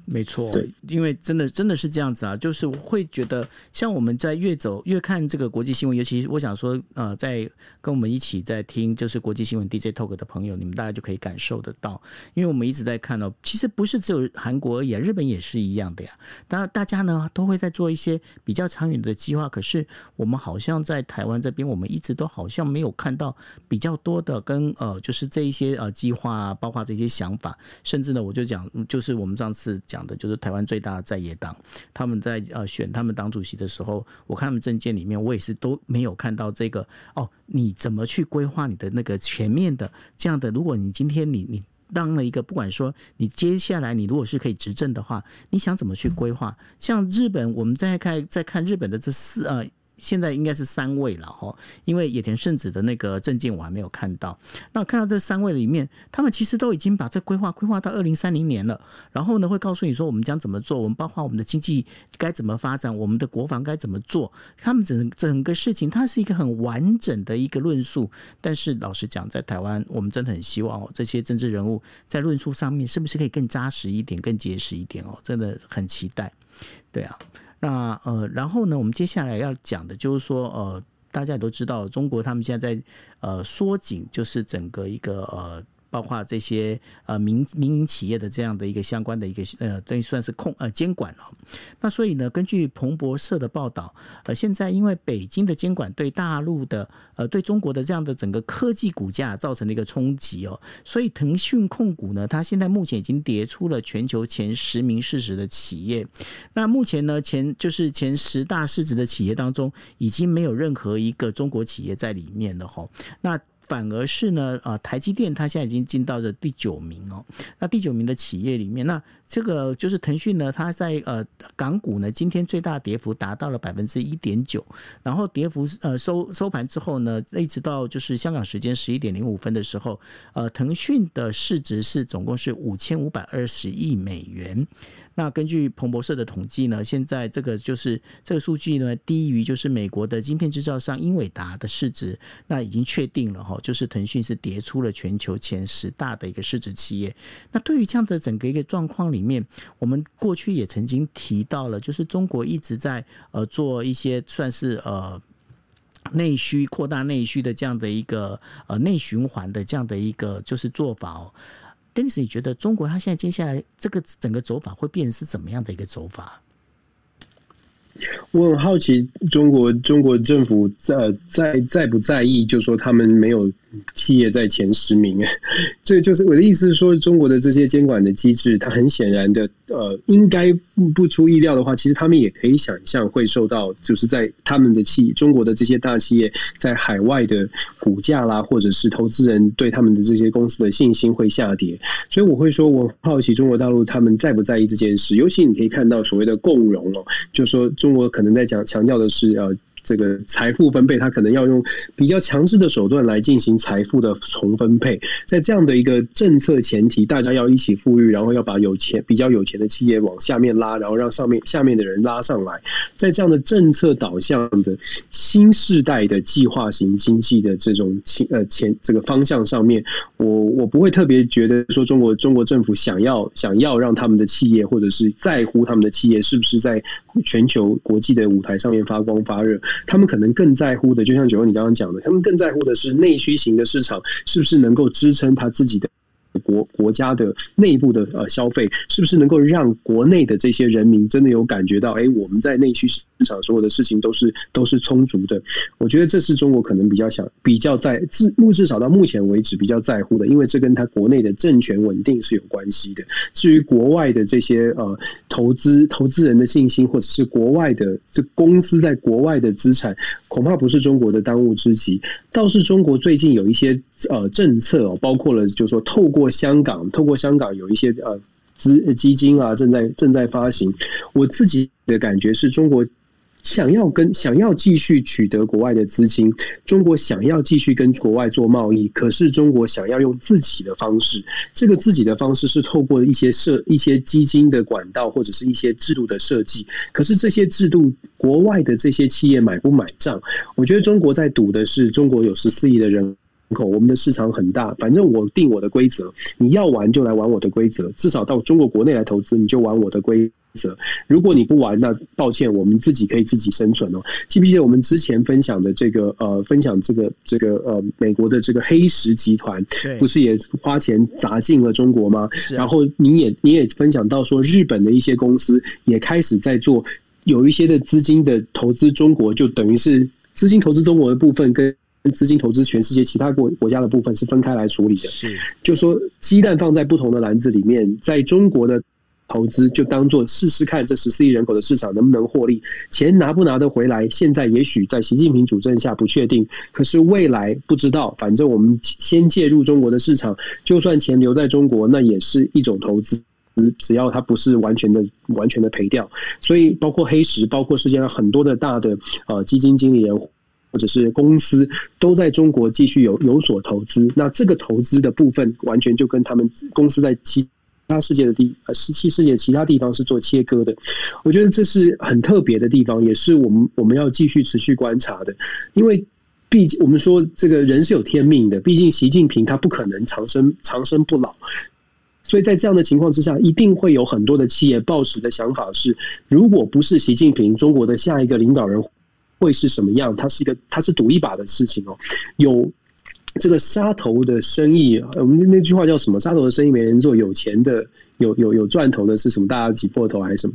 Speaker 1: 没错，对，因为真的真的是这样子啊，就是会觉得，像我们在越走越看这个国际新闻，尤其我想说，呃，在跟我们一起在听就是国际新闻 DJ Talk 的朋友，你们大家就可以感受得到，因为我们一直在看哦，其实不是只有韩国而已啊，日本也是一样的呀。当然，大家呢都会在做一些比较长远的计划，可是我们好像在台湾这边，我们一直都好像没有看到比较多的跟呃，就是这一些呃计划啊，包括这些想法，甚至呢，我就讲，就是我们上次讲。讲的就是台湾最大的在野党，他们在呃选他们党主席的时候，我看他们证件里面，我也是都没有看到这个哦，你怎么去规划你的那个前面的这样的？如果你今天你你当了一个，不管说你接下来你如果是可以执政的话，你想怎么去规划？像日本，我们再看再看日本的这四呃。现在应该是三位了哈，因为野田圣子的那个证件我还没有看到。那看到这三位里面，他们其实都已经把这规划规划到二零三零年了。然后呢，会告诉你说我们将怎么做，我们包括我们的经济该怎么发展，我们的国防该怎么做。他们整整个事情，它是一个很完整的一个论述。但是老实讲，在台湾，我们真的很希望哦，这些政治人物在论述上面是不是可以更扎实一点、更结实一点哦？真的很期待。对啊。那呃，然后呢，我们接下来要讲的就是说，呃，大家也都知道，中国他们现在在呃缩紧，就是整个一个呃。包括这些呃民民营企业的这样的一个相关的一个呃等于算是控呃监管哦，那所以呢，根据彭博社的报道，呃，现在因为北京的监管对大陆的呃对中国的这样的整个科技股价造成了一个冲击哦，所以腾讯控股呢，它现在目前已经跌出了全球前十名市值的企业。那目前呢，前就是前十大市值的企业当中，已经没有任何一个中国企业在里面了哈。那反而是呢，呃，台积电它现在已经进到了第九名哦。那第九名的企业里面，那这个就是腾讯呢，它在呃港股呢，今天最大跌幅达到了百分之一点九，然后跌幅呃收收盘之后呢，一直到就是香港时间十一点零五分的时候，呃，腾讯的市值是总共是五千五百二十亿美元。那根据彭博社的统计呢，现在这个就是这个数据呢，低于就是美国的晶片制造商英伟达的市值，那已经确定了哈，就是腾讯是跌出了全球前十大的一个市值企业。那对于这样的整个一个状况里面，我们过去也曾经提到了，就是中国一直在呃做一些算是呃内需扩大内需的这样的一个呃内循环的这样的一个就是做法哦。Dennis，你觉得中国它现在接下来这个整个走法会变成是怎么样的一个走法？
Speaker 2: 我很好奇，中国中国政府在在在不在意，就说他们没有。企业在前十名，这就是我的意思是说，中国的这些监管的机制，它很显然的，呃，应该不出意料的话，其实他们也可以想象会受到，就是在他们的企中国的这些大企业在海外的股价啦，或者是投资人对他们的这些公司的信心会下跌，所以我会说，我好奇中国大陆他们在不在意这件事，尤其你可以看到所谓的共荣哦，就是说中国可能在讲强调的是呃。这个财富分配，它可能要用比较强制的手段来进行财富的重分配。在这样的一个政策前提，大家要一起富裕，然后要把有钱、比较有钱的企业往下面拉，然后让上面、下面的人拉上来。在这样的政策导向的新世代的计划型经济的这种呃前这个方向上面，我我不会特别觉得说中国中国政府想要想要让他们的企业或者是在乎他们的企业是不是在全球国际的舞台上面发光发热。他们可能更在乎的，就像九欧你刚刚讲的，他们更在乎的是内需型的市场是不是能够支撑他自己的。国国家的内部的呃消费，是不是能够让国内的这些人民真的有感觉到？哎，我们在内需市场所有的事情都是都是充足的。我觉得这是中国可能比较想比较在至目至少到目前为止比较在乎的，因为这跟他国内的政权稳定是有关系的。至于国外的这些呃投资投资人的信心，或者是国外的这公司在国外的资产，恐怕不是中国的当务之急。倒是中国最近有一些呃政策哦，包括了就是说透过。香港透过香港有一些呃资基金啊，正在正在发行。我自己的感觉是中国想要跟想要继续取得国外的资金，中国想要继续跟国外做贸易，可是中国想要用自己的方式。这个自己的方式是透过一些设一些基金的管道，或者是一些制度的设计。可是这些制度，国外的这些企业买不买账？我觉得中国在赌的是中国有十四亿的人。口，我们的市场很大，反正我定我的规则，你要玩就来玩我的规则，至少到中国国内来投资，你就玩我的规则。如果你不玩，那抱歉，我们自己可以自己生存哦。记不记得我们之前分享的这个呃，分享这个这个呃，美国的这个黑石集团，不是也花钱砸进了中国吗？然后你也你也分享到说，日本的一些公司也开始在做，有一些的资金的投资中国，就等于是资金投资中国的部分跟。资金投资全世界其他国国家的部分是分开来处理的，是，就说鸡蛋放在不同的篮子里面，在中国的投资就当做试试看这十四亿人口的市场能不能获利，钱拿不拿得回来？现在也许在习近平主政下不确定，可是未来不知道。反正我们先介入中国的市场，就算钱留在中国，那也是一种投资，只只要它不是完全的完全的赔掉。所以包括黑石，包括世界上很多的大的呃基金经理人。或者是公司都在中国继续有有所投资，那这个投资的部分完全就跟他们公司在其他世界的地呃十七世界其他地方是做切割的。我觉得这是很特别的地方，也是我们我们要继续持续观察的。因为毕竟我们说这个人是有天命的，毕竟习近平他不可能长生长生不老，所以在这样的情况之下，一定会有很多的企业抱持的想法是，如果不是习近平，中国的下一个领导人。会是什么样？他是一个，他是赌一把的事情哦。有这个杀头的生意，我们那句话叫什么？杀头的生意没人做，有钱的有有有赚头的是什么？大家挤破头还是什么？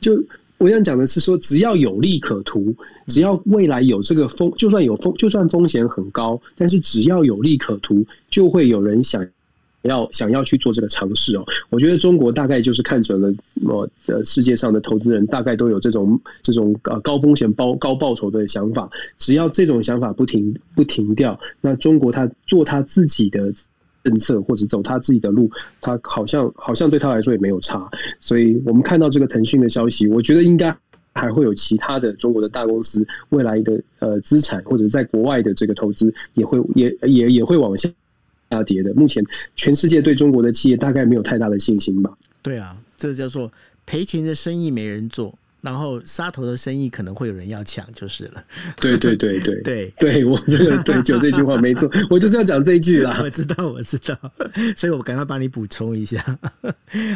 Speaker 2: 就我想讲的是说，只要有利可图，只要未来有这个风，就算有风，就算风险很高，但是只要有利可图，就会有人想。要想要去做这个尝试哦，我觉得中国大概就是看准了，呃，世界上的投资人大概都有这种这种呃高风险高高报酬的想法，只要这种想法不停不停掉，那中国他做他自己的政策或者走他自己的路，他好像好像对他来说也没有差，所以我们看到这个腾讯的消息，我觉得应该还会有其他的中国的大公司未来的呃资产或者在国外的这个投资也会也也也会往下。下跌的，目前全世界对中国的企业大概没有太大的信心吧？
Speaker 1: 对啊，这叫做赔钱的生意没人做。然后沙头的生意可能会有人要抢，就是了。
Speaker 2: 对对对对 对对，我这个对就这句话没错，我就是要讲这一句啦。
Speaker 1: 我知道，我知道，所以我赶快帮你补充一下。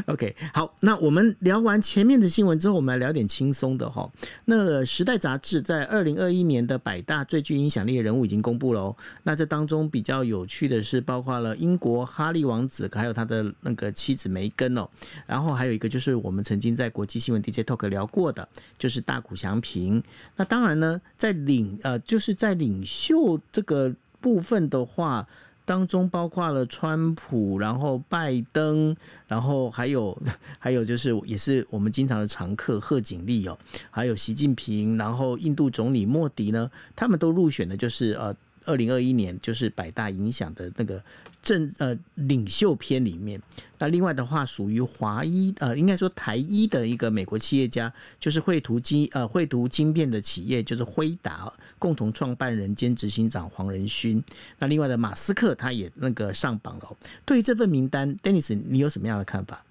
Speaker 1: OK，好，那我们聊完前面的新闻之后，我们来聊点轻松的哈。那《时代》杂志在二零二一年的百大最具影响力的人物已经公布了哦。那这当中比较有趣的是，包括了英国哈利王子，还有他的那个妻子梅根哦。然后还有一个就是我们曾经在国际新闻 DJ Talk 聊过的。就是大谷祥平，那当然呢，在领呃，就是在领袖这个部分的话，当中包括了川普，然后拜登，然后还有还有就是也是我们经常的常客贺锦丽哦，还有习近平，然后印度总理莫迪呢，他们都入选的就是呃，二零二一年就是百大影响的那个。政呃领袖篇里面，那另外的话属于华裔呃，应该说台裔的一个美国企业家，就是绘图机呃绘图精变的企业，就是辉达共同创办人兼执行长黄仁勋。那另外的马斯克他也那个上榜了。对于这份名单，Dennis，你有什么样的看法？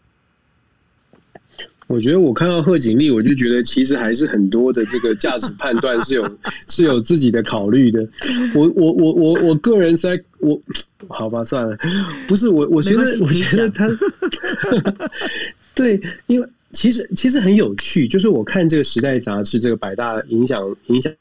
Speaker 2: 我觉得我看到贺锦丽，我就觉得其实还是很多的这个价值判断是有 是有自己的考虑的。我我我我我个人在我好吧算了，不是我我觉得我觉得他 对，因为其实其实很有趣，就是我看这个时代杂志这个百大影响影响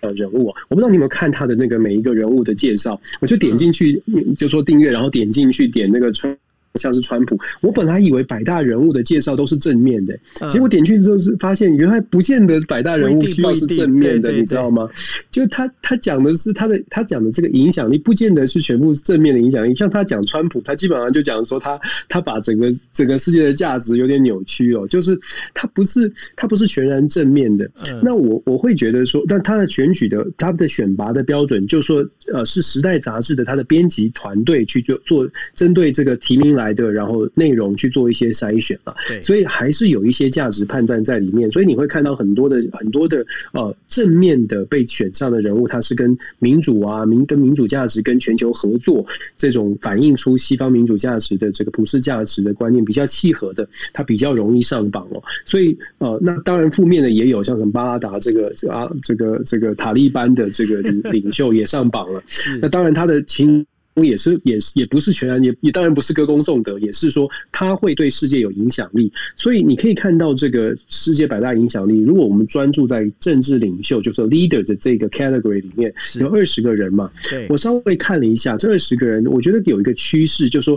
Speaker 2: 呃人物，我不知道你有没有看他的那个每一个人物的介绍，我就点进去就说订阅，然后点进去点那个春。像是川普，我本来以为百大人物的介绍都是正面的，结果点进去之后是发现原来不见得百大人物需要是正面的，你知道吗？就他他讲的是他的他讲的这个影响力，不见得是全部正面的影响力。像他讲川普，他基本上就讲说他他把整个整个世界的价值有点扭曲哦，就是他不是他不是全然正面的。那我我会觉得说，但他的选举的他的选拔的标准，就是说呃是时代杂志的他的编辑团队去做做针对这个提名来。来的，然后内容去做一些筛选了。对，所以还是有一些价值判断在里面。所以你会看到很多的很多的呃正面的被选上的人物，他是跟民主啊、民跟民主价值、跟全球合作这种反映出西方民主价值的这个普世价值的观念比较契合的，他比较容易上榜哦。所以呃，那当然负面的也有，像什么巴拉达这个啊，这个这个塔利班的这个领袖也上榜了。那当然他的情。也是，也是，也不是全然，也也当然不是歌功颂德，也是说他会对世界有影响力。所以你可以看到这个世界百大影响力。如果我们专注在政治领袖，就是 leader 的这个 category 里面，有二十个人嘛。对，我稍微看了一下这二十个人，我觉得有一个趋势，就是说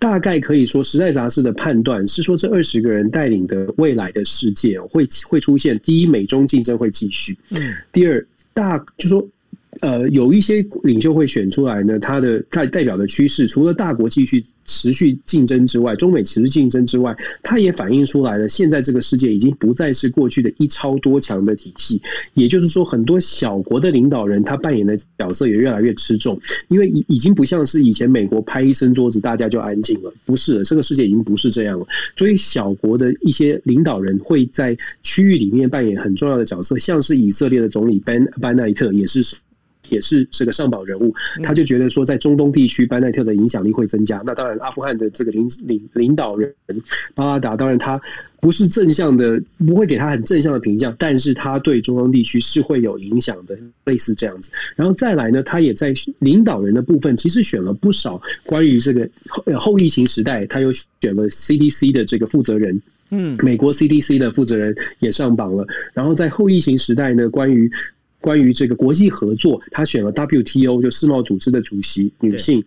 Speaker 2: 大概可以说，《时代》杂志的判断是说，这二十个人带领的未来的世界会会出现：第一，美中竞争会继续；嗯，第二，大就是说。呃，有一些领袖会选出来呢，他的代代表的趋势，除了大国继续持续竞争之外，中美持续竞争之外，它也反映出来了，现在这个世界已经不再是过去的一超多强的体系，也就是说，很多小国的领导人他扮演的角色也越来越吃重，因为已已经不像是以前美国拍一声桌子大家就安静了，不是，这个世界已经不是这样了，所以小国的一些领导人会在区域里面扮演很重要的角色，像是以色列的总理班班奈特也是。也是这个上榜人物，他就觉得说，在中东地区，班奈特的影响力会增加。那当然，阿富汗的这个领领领导人巴拉达，当然他不是正向的，不会给他很正向的评价，但是他对中东地区是会有影响的，类似这样子。然后再来呢，他也在领导人的部分，其实选了不少关于这个后后疫情时代，他又选了 CDC 的这个负责人，嗯，美国 CDC 的负责人也上榜了。然后在后疫情时代呢，关于关于这个国际合作，他选了 WTO 就世贸组织的主席女性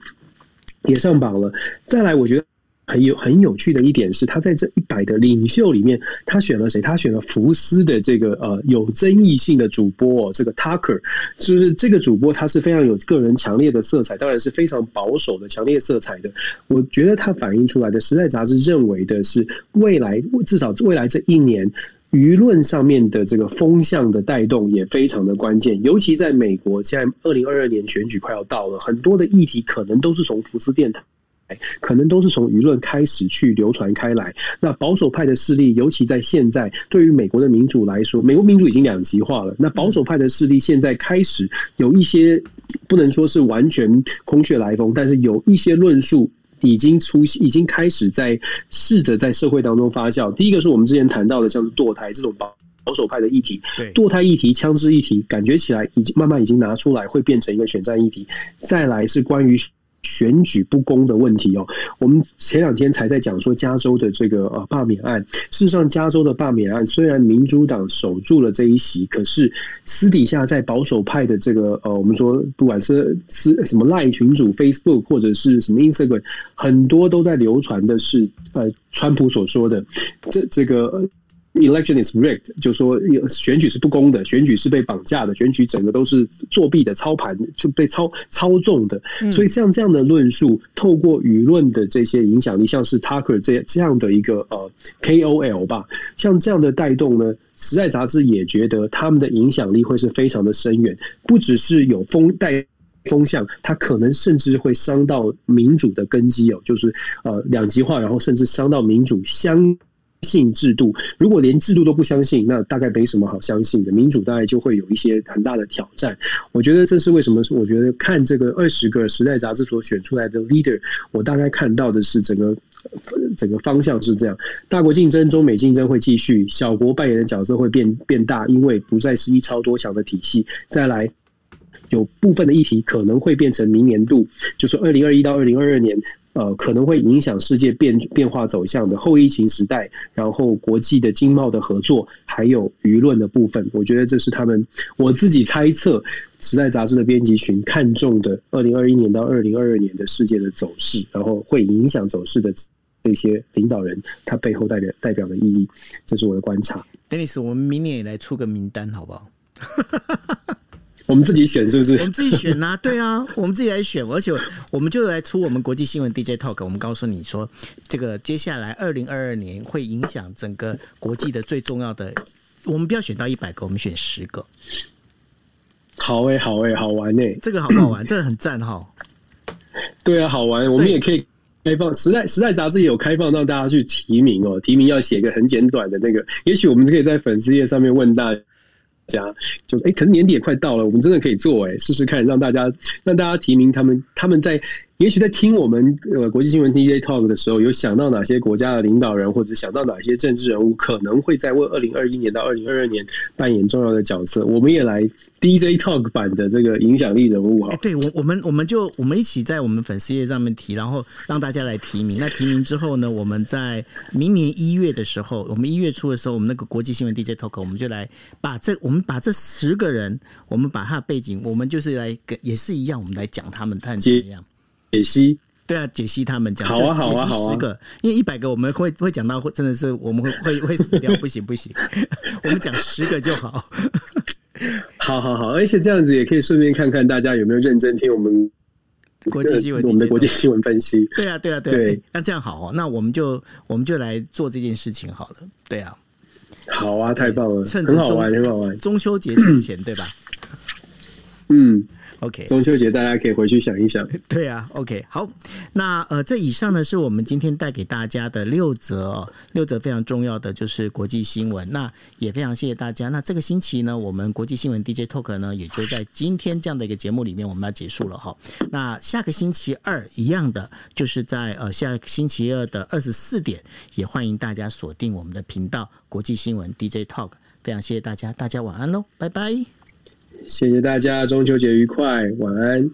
Speaker 2: 也上榜了。再来，我觉得很有很有趣的一点是，他在这一百的领袖里面，他选了谁？他选了福斯的这个呃有争议性的主播，哦，这个 Tucker，就是这个主播他是非常有个人强烈的色彩，当然是非常保守的强烈色彩的。我觉得他反映出来的《时代》杂志认为的是，未来至少未来这一年。舆论上面的这个风向的带动也非常的关键，尤其在美国，现在二零二二年选举快要到了，很多的议题可能都是从福斯电台，可能都是从舆论开始去流传开来。那保守派的势力，尤其在现在，对于美国的民主来说，美国民主已经两极化了。那保守派的势力现在开始有一些，不能说是完全空穴来风，但是有一些论述。已经出现，已经开始在试着在社会当中发酵。第一个是我们之前谈到的，像是堕胎这种保保守派的议题，对堕胎议题、枪支议题，感觉起来已经慢慢已经拿出来，会变成一个选战议题。再来是关于。选举不公的问题哦，我们前两天才在讲说加州的这个呃罢免案。事实上，加州的罢免案虽然民主党守住了这一席，可是私底下在保守派的这个呃，我们说不管是是什么赖群主 Facebook 或者是什么 Instagram，很多都在流传的是呃，川普所说的这这个。Election is rigged，就说选举是不公的，选举是被绑架的，选举整个都是作弊的、操盘就被操操纵的。所以像这样的论述，透过舆论的这些影响力，像是 Tucker 这这样的一个呃 KOL 吧，像这样的带动呢，时代杂志也觉得他们的影响力会是非常的深远，不只是有风带风向，它可能甚至会伤到民主的根基哦，就是呃两极化，然后甚至伤到民主相。信制度，如果连制度都不相信，那大概没什么好相信的。民主大概就会有一些很大的挑战。我觉得这是为什么？我觉得看这个二十个时代杂志所选出来的 leader，我大概看到的是整个整个方向是这样：大国竞争、中美竞争会继续，小国扮演的角色会变变大，因为不再是一超多强的体系。再来，有部分的议题可能会变成明年度，就是二零二一到二零二二年。呃，可能会影响世界变变化走向的后疫情时代，然后国际的经贸的合作，还有舆论的部分，我觉得这是他们我自己猜测，《时代》杂志的编辑群看中的二零二一年到二零二二年的世界的走势，然后会影响走势的这些领导人，他背后代表代表的意义，这是我的观察。Dennis，
Speaker 1: 我们明年也来出个名单，好不好？
Speaker 2: 我们自己选是不是？
Speaker 1: 我们自己选呐、啊，对啊，我们自己来选，而且我们就来出我们国际新闻 DJ Talk。我们告诉你说，这个接下来二零二二年会影响整个国际的最重要的，我们不要选到一百个，我们选十个。
Speaker 2: 好哎、欸，好哎、欸，好玩哎、欸，
Speaker 1: 这个好不好玩？这个很赞哈。
Speaker 2: 对啊，好玩，我们也可以开放时代时代杂志也有开放让大家去提名哦，提名要写一个很简短的那个，也许我们可以在粉丝页上面问大家，就哎、可是年底也快到了，我们真的可以做哎，试试看让大家让大家提名他们，他们在。也许在听我们呃国际新闻 DJ Talk 的时候，有想到哪些国家的领导人，或者想到哪些政治人物可能会在为二零二一年到二零二二年扮演重要的角色，我们也来 DJ Talk 版的这个影响力人物哈。
Speaker 1: 对，我我们我们就我们一起在我们粉丝页上面提，然后让大家来提名。那提名之后呢，我们在明年一月的时候，我们一月初的时候，我们那个国际新闻 DJ Talk，我们就来把这我们把这十个人，我们把他的背景，我们就是来跟也是一样，我们来讲他们他怎么样。
Speaker 2: 解析
Speaker 1: 对啊，解析他们讲
Speaker 2: 好啊好啊好啊，
Speaker 1: 十个，因为一百个我们会会讲到，会真的是我们会会会死掉，不行不行，我们讲十个就好。
Speaker 2: 好好好，而且这样子也可以顺便看看大家有没有认真听我们
Speaker 1: 国际新闻，
Speaker 2: 我们的国际新闻分析。
Speaker 1: 对啊对啊对啊，对，对，那这样好哦，那我们就我们就来做这件事情好了。对啊，
Speaker 2: 好啊，太棒了，
Speaker 1: 趁
Speaker 2: 很好玩很好玩，
Speaker 1: 中秋节之前对吧？
Speaker 2: 嗯。
Speaker 1: OK，
Speaker 2: 中秋节大家可以回去想一想。
Speaker 1: 对啊，OK，好，那呃，这以上呢是我们今天带给大家的六则哦，六则非常重要的就是国际新闻。那也非常谢谢大家。那这个星期呢，我们国际新闻 DJ Talk 呢，也就在今天这样的一个节目里面，我们要结束了哈。那下个星期二一样的，就是在呃下个星期二的二十四点，也欢迎大家锁定我们的频道国际新闻 DJ Talk。非常谢谢大家，大家晚安喽，拜拜。
Speaker 2: 谢谢大家，中秋节愉快，晚安。